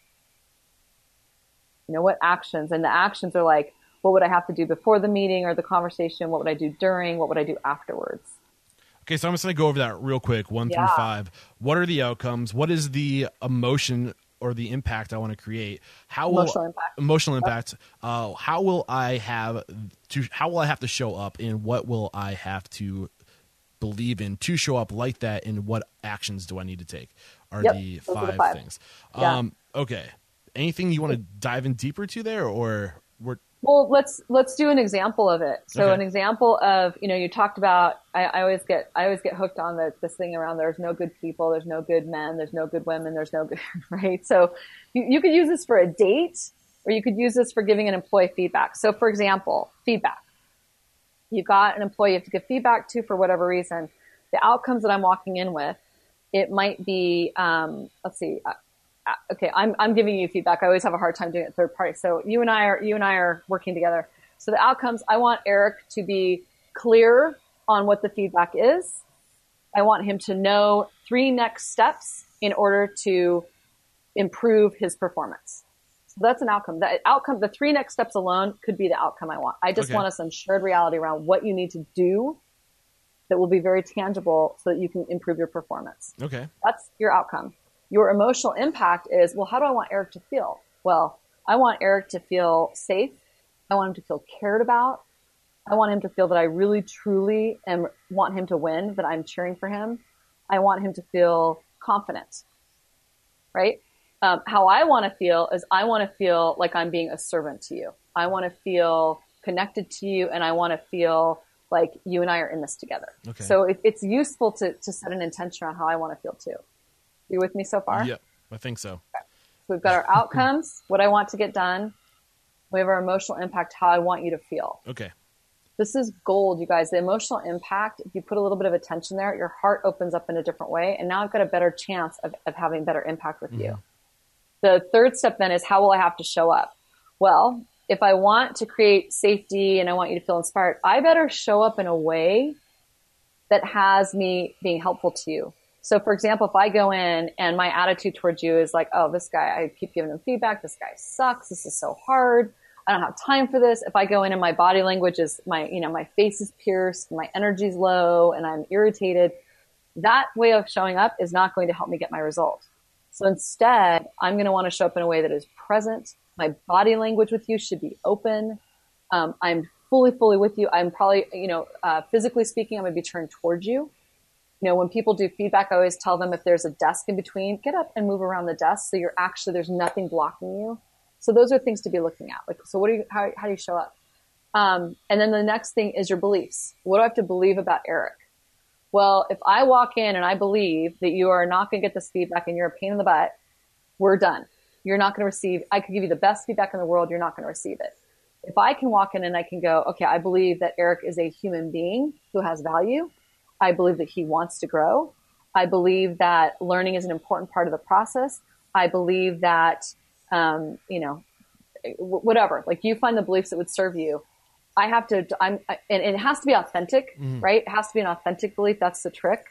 You know, what actions? And the actions are like, what would I have to do before the meeting or the conversation? What would I do during? What would I do afterwards? Okay, so I'm just going to go over that real quick, one yeah. through five. What are the outcomes? What is the emotion or the impact I want to create? How will emotional impact? Emotional impact. Uh, how will I have to? How will I have to show up, and what will I have to believe in to show up like that? And what actions do I need to take? Are yep, the, five are the, five things? Yeah. Um, okay. Anything you want to dive in deeper to there, or we're well, let's let's do an example of it. So, okay. an example of you know you talked about. I, I, always get I always get hooked on the, this thing around there's no good people, there's no good men, there's no good women, there's no good (laughs) right. So, you, you could use this for a date, or you could use this for giving an employee feedback. So, for example, feedback. You've got an employee you have to give feedback to for whatever reason. The outcomes that I'm walking in with, it might be um, let's see uh, okay, I'm, I'm giving you feedback. I always have a hard time doing it third party. So you and I are, you and I are working together. So the outcomes, I want Eric to be clear on what the feedback is. I want him to know three next steps in order to improve his performance. That's an outcome. That outcome, the three next steps alone could be the outcome I want. I just okay. want us some shared reality around what you need to do that will be very tangible so that you can improve your performance. Okay. That's your outcome your emotional impact is, well, how do I want Eric to feel? Well, I want Eric to feel safe. I want him to feel cared about. I want him to feel that I really truly am, want him to win, that I'm cheering for him. I want him to feel confident, right? Um, how I want to feel is I want to feel like I'm being a servant to you. I want to feel connected to you and I want to feel like you and I are in this together. Okay. So it, it's useful to, to set an intention on how I want to feel too. You with me so far? Yep, I think so. Okay. So we've got our outcomes, (laughs) what I want to get done. We have our emotional impact, how I want you to feel. Okay. This is gold, you guys. The emotional impact, if you put a little bit of attention there, your heart opens up in a different way. And now I've got a better chance of, of having better impact with mm-hmm. you. The third step then is how will I have to show up? Well, if I want to create safety and I want you to feel inspired, I better show up in a way that has me being helpful to you. So for example, if I go in and my attitude towards you is like, oh, this guy, I keep giving him feedback. This guy sucks. This is so hard. I don't have time for this. If I go in and my body language is my, you know, my face is pierced, my energy's low and I'm irritated. that way of showing up is not going to help me get my result. So instead, I'm going to want to show up in a way that is present. My body language with you should be open. Um, I'm fully, fully with you. I'm probably, you know, uh, physically speaking, I'm going to be turned towards you. You know, when people do feedback, I always tell them if there's a desk in between, get up and move around the desk so you're actually there's nothing blocking you. So those are things to be looking at. Like, so what do you how, how do you show up? Um, and then the next thing is your beliefs. What do I have to believe about Eric? Well, if I walk in and I believe that you are not going to get this feedback and you're a pain in the butt, we're done. You're not going to receive, I could give you the best feedback in the world. You're not going to receive it. If I can walk in and I can go, okay, I believe that Eric is a human being who has value. I believe that he wants to grow. I believe that learning is an important part of the process. I believe that, um, you know, whatever, like you find the beliefs that would serve you I have to, I'm, and it has to be authentic, mm. right? It has to be an authentic belief. That's the trick.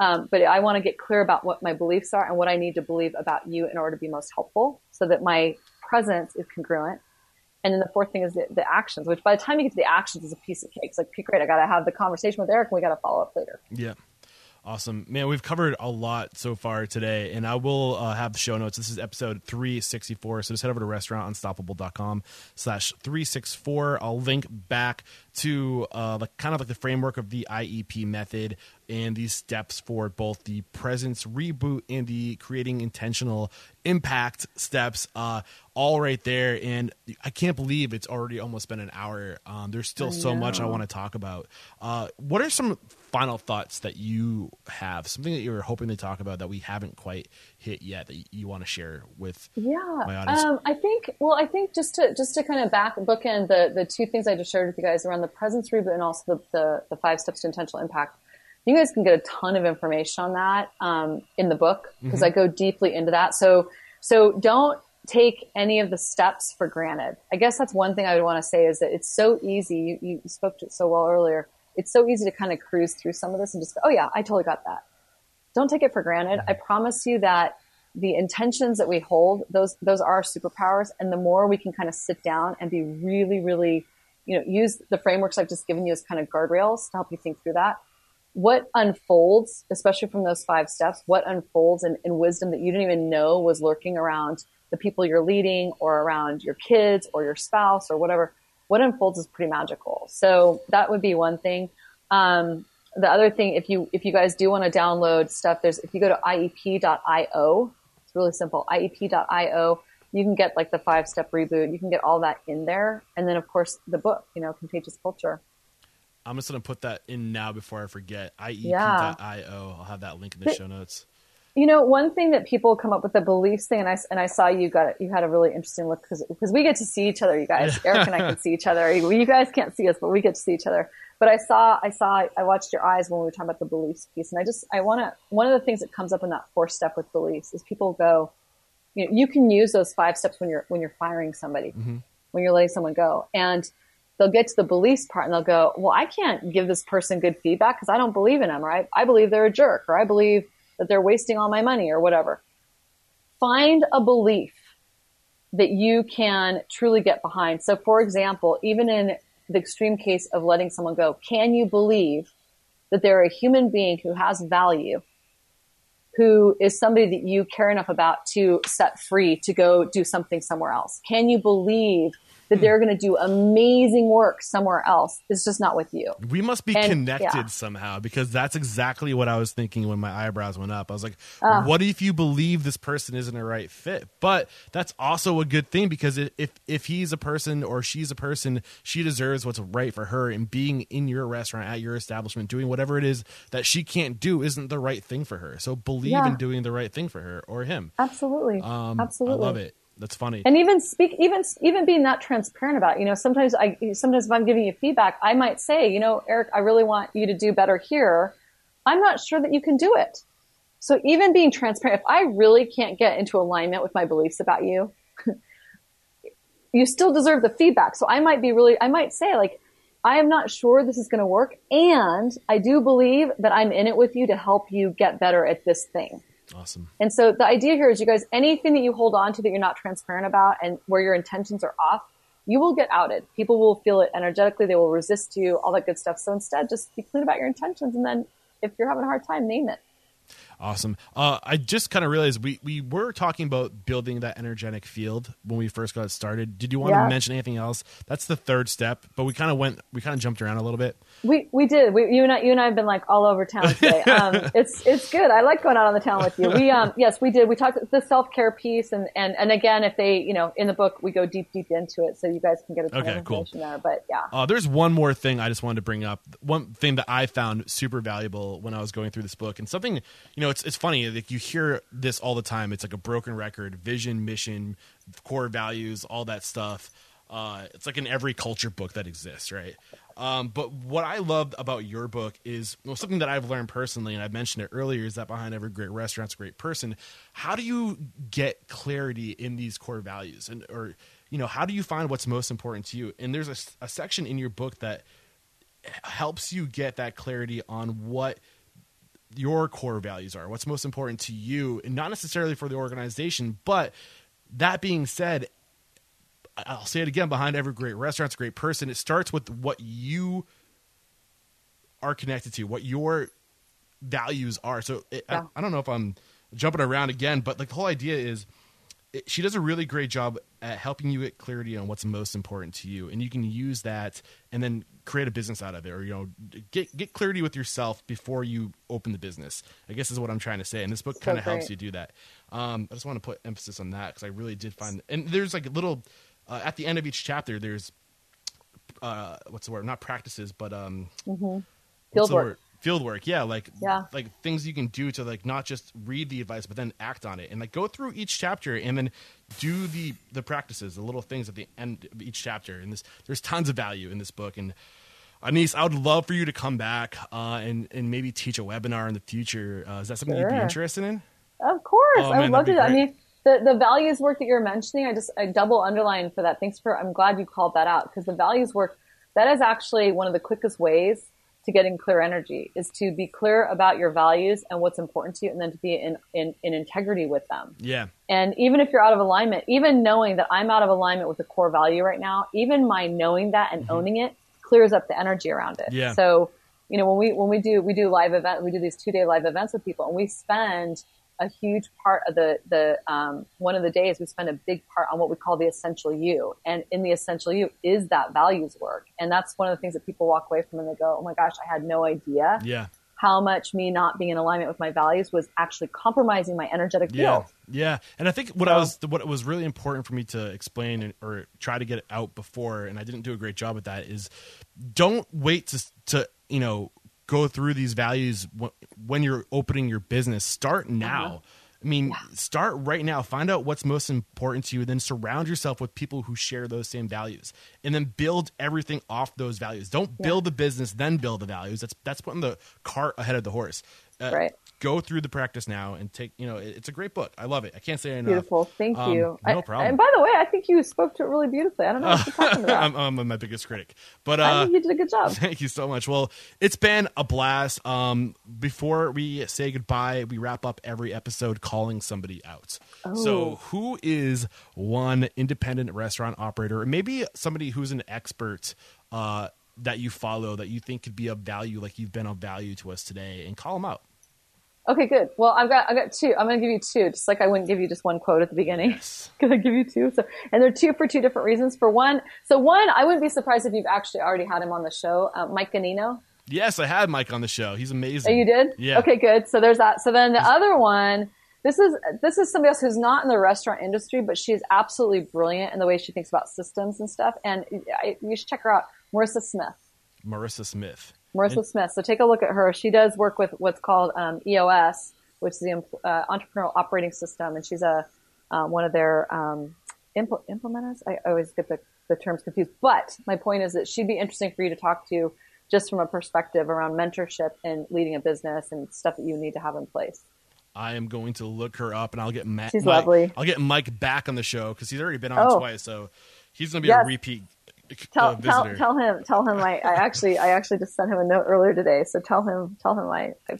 Um, but I want to get clear about what my beliefs are and what I need to believe about you in order to be most helpful so that my presence is congruent. And then the fourth thing is the, the actions, which by the time you get to the actions is a piece of cake. It's like, great, I got to have the conversation with Eric and we got to follow up later. Yeah. Awesome. Man, we've covered a lot so far today, and I will uh, have the show notes. This is episode 364, so just head over to restaurantunstoppable.com slash 364. I'll link back to uh, the kind of like the framework of the IEP method and these steps for both the presence reboot and the creating intentional impact steps uh, all right there and i can't believe it's already almost been an hour um, there's still so much i want to talk about uh, what are some final thoughts that you have something that you were hoping to talk about that we haven't quite hit yet that you want to share with yeah my audience um, i think well i think just to just to kind of back bookend the the two things i just shared with you guys around the presence reboot and also the, the, the five steps to intentional impact you guys can get a ton of information on that um, in the book because mm-hmm. I go deeply into that. So so don't take any of the steps for granted. I guess that's one thing I would want to say is that it's so easy. You, you spoke to it so well earlier. It's so easy to kind of cruise through some of this and just go, oh yeah, I totally got that. Don't take it for granted. Mm-hmm. I promise you that the intentions that we hold, those those are superpowers, and the more we can kind of sit down and be really, really, you know, use the frameworks I've just given you as kind of guardrails to help you think through that what unfolds, especially from those five steps, what unfolds in, in, wisdom that you didn't even know was lurking around the people you're leading or around your kids or your spouse or whatever, what unfolds is pretty magical. So that would be one thing. Um, the other thing, if you if you guys do want to download stuff, there's if you go to iep.io, it's really simple. iep.io, you can get like the five step reboot. You can get all that in there, and then of course the book, you know, Contagious Culture. I'm just gonna put that in now before I forget. IEP.io. Yeah. I'll have that link in the show notes. You know, one thing that people come up with the beliefs thing, and I and I saw you got. You had a really interesting look because because we get to see each other. You guys, Eric and I can see each other. You guys can't see us, but we get to see each other. But I saw, I saw, I watched your eyes when we were talking about the beliefs piece, and I just, I want to. One of the things that comes up in that fourth step with beliefs is people go, you know, you can use those five steps when you're when you're firing somebody, mm-hmm. when you're letting someone go, and they'll get to the beliefs part and they'll go, well, I can't give this person good feedback because I don't believe in them, right? I believe they're a jerk or I believe that they're wasting all my money or whatever. Find a belief that you can truly get behind. So for example, even in the extreme case of letting someone go, can you believe that they're a human being who has value, who is somebody that you care enough about to set free to go do something somewhere else? Can you believe that they're going to do amazing work somewhere else. It's just not with you. We must be and, connected yeah. somehow because that's exactly what I was thinking when my eyebrows went up. I was like, uh, what if you believe this person isn't a right fit? But that's also a good thing because if if he's a person or she's a person, she deserves what's right for her and being in your restaurant at your establishment doing whatever it is that she can't do isn't the right thing for her. So believe yeah. in doing the right thing for her or him. Absolutely. Um, Absolutely. I love it. That's funny. And even speak, even even being that transparent about, it. you know, sometimes I sometimes if I'm giving you feedback, I might say, you know, Eric, I really want you to do better here. I'm not sure that you can do it. So even being transparent, if I really can't get into alignment with my beliefs about you, (laughs) you still deserve the feedback. So I might be really, I might say like, I am not sure this is going to work. And I do believe that I'm in it with you to help you get better at this thing. Awesome. And so the idea here is you guys, anything that you hold on to that you're not transparent about and where your intentions are off, you will get outed. People will feel it energetically. They will resist you, all that good stuff. So instead, just be clean about your intentions. And then if you're having a hard time, name it. Awesome. Uh, I just kind of realized we, we were talking about building that energetic field when we first got started. Did you want yeah. to mention anything else? That's the third step, but we kind of went, we kind of jumped around a little bit. We we did. We, you and I, you and I have been like all over town today. (laughs) Um, it's it's good. I like going out on the town with you. We um yes we did. We talked the self care piece and, and and again if they you know in the book we go deep deep into it so you guys can get a ton okay, of information cool. there. But yeah. Uh, there's one more thing I just wanted to bring up. One thing that I found super valuable when I was going through this book and something you know it's it's funny like you hear this all the time. It's like a broken record, vision, mission, core values, all that stuff. Uh, it's like in every culture book that exists, right? Um, but what I loved about your book is well, something that I've learned personally, and I mentioned it earlier, is that behind every great restaurant's a great person. How do you get clarity in these core values, and or you know, how do you find what's most important to you? And there's a, a section in your book that helps you get that clarity on what your core values are, what's most important to you, and not necessarily for the organization, but that being said, I'll say it again behind every great restaurant's a great person. It starts with what you are connected to, what your values are. So it, yeah. I, I, don't know if I'm jumping around again, but like the whole idea is it, she does a really great job at helping you get clarity on what's most important to you, and you can use that and then create a business out of it, or you know, get get clarity with yourself before you open the business. I guess is what I'm trying to say, and this book so kind of helps you do that. Um, I just want to put emphasis on that because I really did find, and there's like a little uh, at the end of each chapter, there's uh, what's the word? Not practices, but um, mm-hmm. field work. Field work, yeah, like yeah. like things you can do to like not just read the advice, but then act on it, and like go through each chapter and then do the the practices, the little things at the end of each chapter. And this there's tons of value in this book, and Anese, I would love for you to come back uh, and and maybe teach a webinar in the future. Uh, is that something sure. you'd be interested in? Of course, oh, I would love to. I mean, the, the values work that you're mentioning, I just, I double underline for that. Thanks for, I'm glad you called that out because the values work, that is actually one of the quickest ways to getting clear energy is to be clear about your values and what's important to you and then to be in, in, in integrity with them. Yeah. And even if you're out of alignment, even knowing that I'm out of alignment with a core value right now, even my knowing that and mm-hmm. owning it clears up the energy around it. Yeah. So, you know, when we, when we do, we do live event, we do these two day live events with people and we spend a huge part of the the um, one of the days we spend a big part on what we call the essential you and in the essential you is that values work and that's one of the things that people walk away from and they go oh my gosh i had no idea yeah how much me not being in alignment with my values was actually compromising my energetic field. Yeah, yeah. And I think what so, I was what was really important for me to explain or try to get out before, and I didn't do a great job at that, is don't wait to to you know go through these values when you're opening your business. Start now. Uh-huh. I mean, yeah. start right now. Find out what's most important to you, then surround yourself with people who share those same values, and then build everything off those values. Don't build the business, then build the values. That's that's putting the cart ahead of the horse. Uh, right. go through the practice now and take you know it's a great book. I love it. I can't say enough. Beautiful. Thank um, you. no problem. I, and by the way i think you spoke to it really beautifully. I don't know what you're talking (laughs) about. I'm, I'm, my biggest critic. But uh, i think you did a good job. (laughs) thank you so much. Well it's been a blast. Um, before we say goodbye we wrap up every episode calling somebody out. Oh. so who is one independent restaurant operator or maybe somebody who's an expert uh, that you follow that you think could be of value like you've been of value to us today and call them out Okay, good. Well, I've got I've got two. I'm going to give you two, just like I wouldn't give you just one quote at the beginning. Yes. (laughs) Going to give you two. So, and they're two for two different reasons. For one, so one, I wouldn't be surprised if you've actually already had him on the show, uh, Mike Ganino. Yes, I had Mike on the show. He's amazing. Oh, you did? Yeah. Okay, good. So there's that. So then the other one, this is this is somebody else who's not in the restaurant industry, but she's absolutely brilliant in the way she thinks about systems and stuff. And I, you should check her out, Marissa Smith. Marissa Smith. Marissa and- Smith. So take a look at her. She does work with what's called um, EOS which is the uh, entrepreneurial operating system, and she's a uh, one of their um, impl- implementers. I always get the, the terms confused, but my point is that she'd be interesting for you to talk to just from a perspective around mentorship and leading a business and stuff that you need to have in place. I am going to look her up, and I'll get. She's Mike, lovely. I'll get Mike back on the show because he's already been on oh. twice, so he's going to be yes. a repeat. Uh, (laughs) tell, tell, tell him tell him I, I actually I actually just sent him a note earlier today so tell him tell him I, I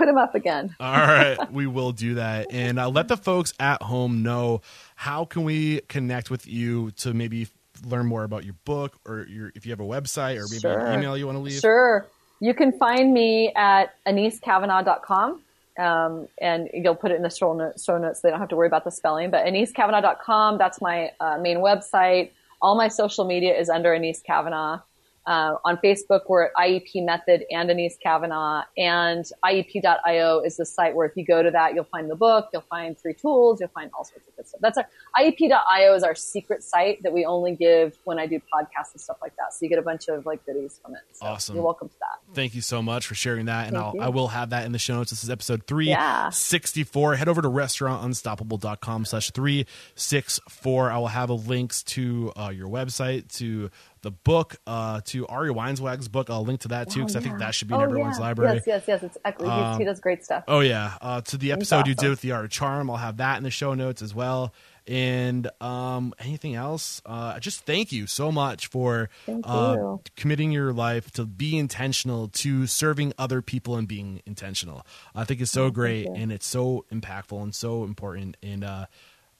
put him up again. (laughs) All right, we will do that, and uh, let the folks at home know how can we connect with you to maybe learn more about your book, or your, if you have a website, or maybe sure. an email you want to leave. Sure, you can find me at anesecavanaugh.com. Um, and you'll put it in the show notes, show notes so they don't have to worry about the spelling. But AneseCavanaugh.com, that's my uh, main website. All my social media is under Anese Cavanaugh. Uh, on Facebook, we're at IEP Method and Anese Cavanaugh. And IEP.io is the site where if you go to that, you'll find the book, you'll find free tools, you'll find all sorts of good stuff. That's our IEP.io is our secret site that we only give when I do podcasts and stuff like that. So you get a bunch of like goodies from it. So awesome. You're welcome to that. Thank you so much for sharing that. And I'll, I will have that in the show notes. This is episode 364. Yeah. Head over to restaurantunstoppable.com slash 364. I will have a links to uh, your website, to the book uh, to Ari Weinzweig's book. I'll link to that too because oh, yeah. I think that should be in oh, everyone's yeah. library. Yes, yes, yes. It's um, he does great stuff. Oh yeah. Uh, to the episode awesome. you did with the art of charm, I'll have that in the show notes as well. And um, anything else? Uh, just thank you so much for uh, committing your life to be intentional to serving other people and being intentional. I think it's so oh, great and it's so impactful and so important. And uh,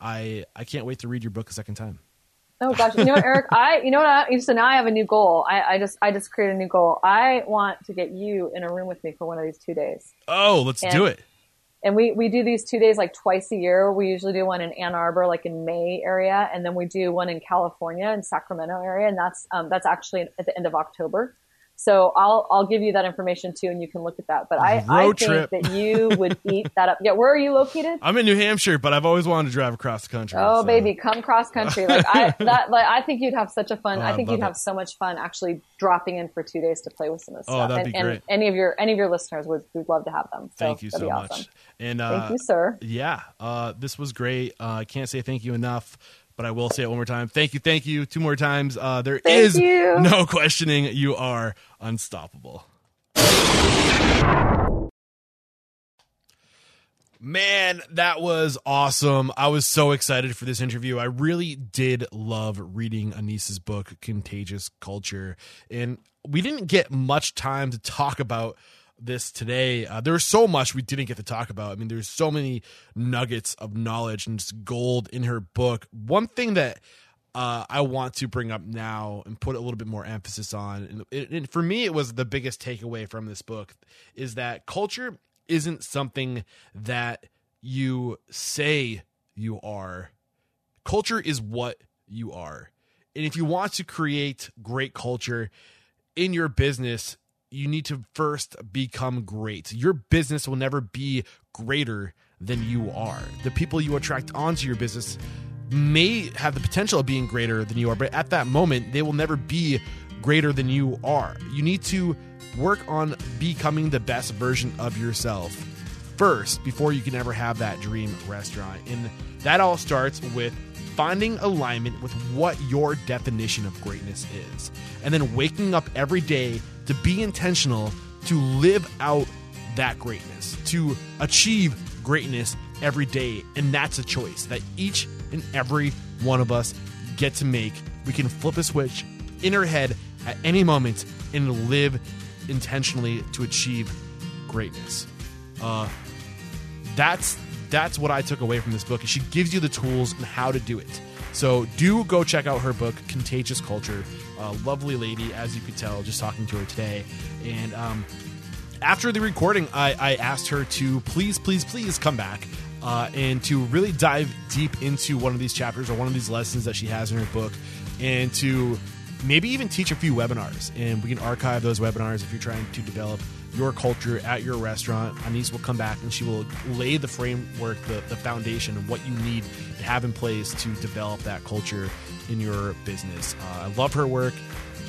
I I can't wait to read your book a second time. Oh gosh, you know what, Eric? I, you know what? I, so now I have a new goal. I, I just, I just created a new goal. I want to get you in a room with me for one of these two days. Oh, let's and, do it. And we, we do these two days like twice a year. We usually do one in Ann Arbor, like in May area, and then we do one in California in Sacramento area, and that's, um, that's actually at the end of October. So I'll I'll give you that information too, and you can look at that. But I, I think that you (laughs) would eat that up. Yeah, where are you located? I'm in New Hampshire, but I've always wanted to drive across the country. Oh, so. baby, come cross country. Like I (laughs) that like I think you'd have such a fun. Oh, I think you'd have so much fun actually dropping in for two days to play with some of this oh, stuff. That'd and, be great. and any of your any of your listeners would would love to have them. So thank you so much. Awesome. And uh, thank you, sir. Yeah, uh, this was great. Uh, I can't say thank you enough but I will say it one more time. Thank you, thank you, two more times. Uh, there thank is you. no questioning you are unstoppable. Man, that was awesome. I was so excited for this interview. I really did love reading Anese's book, Contagious Culture. And we didn't get much time to talk about this today. Uh, so much we didn't get to talk about. I mean, there's so many nuggets of knowledge and just gold in her book. One thing that uh, I want to bring up now and put a little bit more emphasis on, and, it, and for me, it was the biggest takeaway from this book, is that culture isn't something that you say you are. Culture is what you are. And if you want to create great culture in your business, you need to first become great. Your business will never be greater than you are. The people you attract onto your business may have the potential of being greater than you are, but at that moment, they will never be greater than you are. You need to work on becoming the best version of yourself first before you can ever have that dream restaurant. And that all starts with finding alignment with what your definition of greatness is, and then waking up every day to be intentional to live out that greatness, to achieve greatness every day. And that's a choice that each and every one of us get to make. We can flip a switch in our head at any moment and live intentionally to achieve greatness. Uh, that's that's what I took away from this book. She gives you the tools and how to do it. So do go check out her book, Contagious Culture. Lovely lady, as you could tell, just talking to her today. And um, after the recording, I, I, asked her to please, please, please come back uh, and to really dive deep into one of these chapters or one of these lessons that she has in her book and to maybe even teach a few webinars. And we can archive those webinars if you're trying to develop your culture at your restaurant. Anese will come back and she will lay the framework, the, the foundation of what you need to have in place to develop that culture in your business. Uh, I love her work.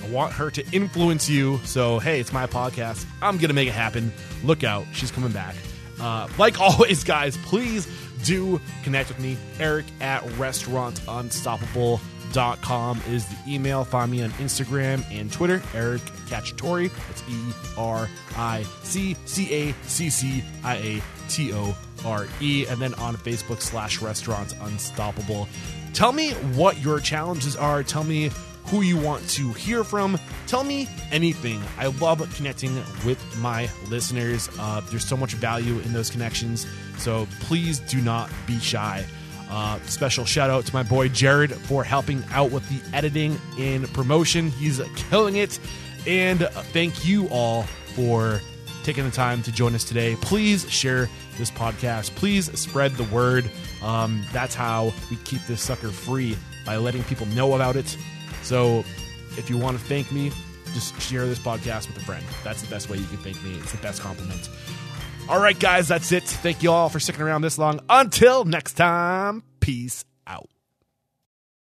I want her to influence you. So, hey, it's my podcast. I'm going to make it happen. Look out. She's coming back. Uh, like (laughs) always, guys, please do connect with me, Eric at restaurantunstoppable.com com is the email. Find me on Instagram and Twitter, Eric Cacciatore. That's E R I C C A C C I A T O R E. And then on Facebook slash Restaurants Unstoppable. Tell me what your challenges are. Tell me who you want to hear from. Tell me anything. I love connecting with my listeners. Uh, there's so much value in those connections. So please do not be shy. Uh, special shout out to my boy Jared for helping out with the editing and promotion. He's killing it. And thank you all for taking the time to join us today. Please share this podcast. Please spread the word. Um, that's how we keep this sucker free by letting people know about it. So if you want to thank me, just share this podcast with a friend. That's the best way you can thank me. It's the best compliment. All right, guys, that's it. Thank you all for sticking around this long. Until next time, peace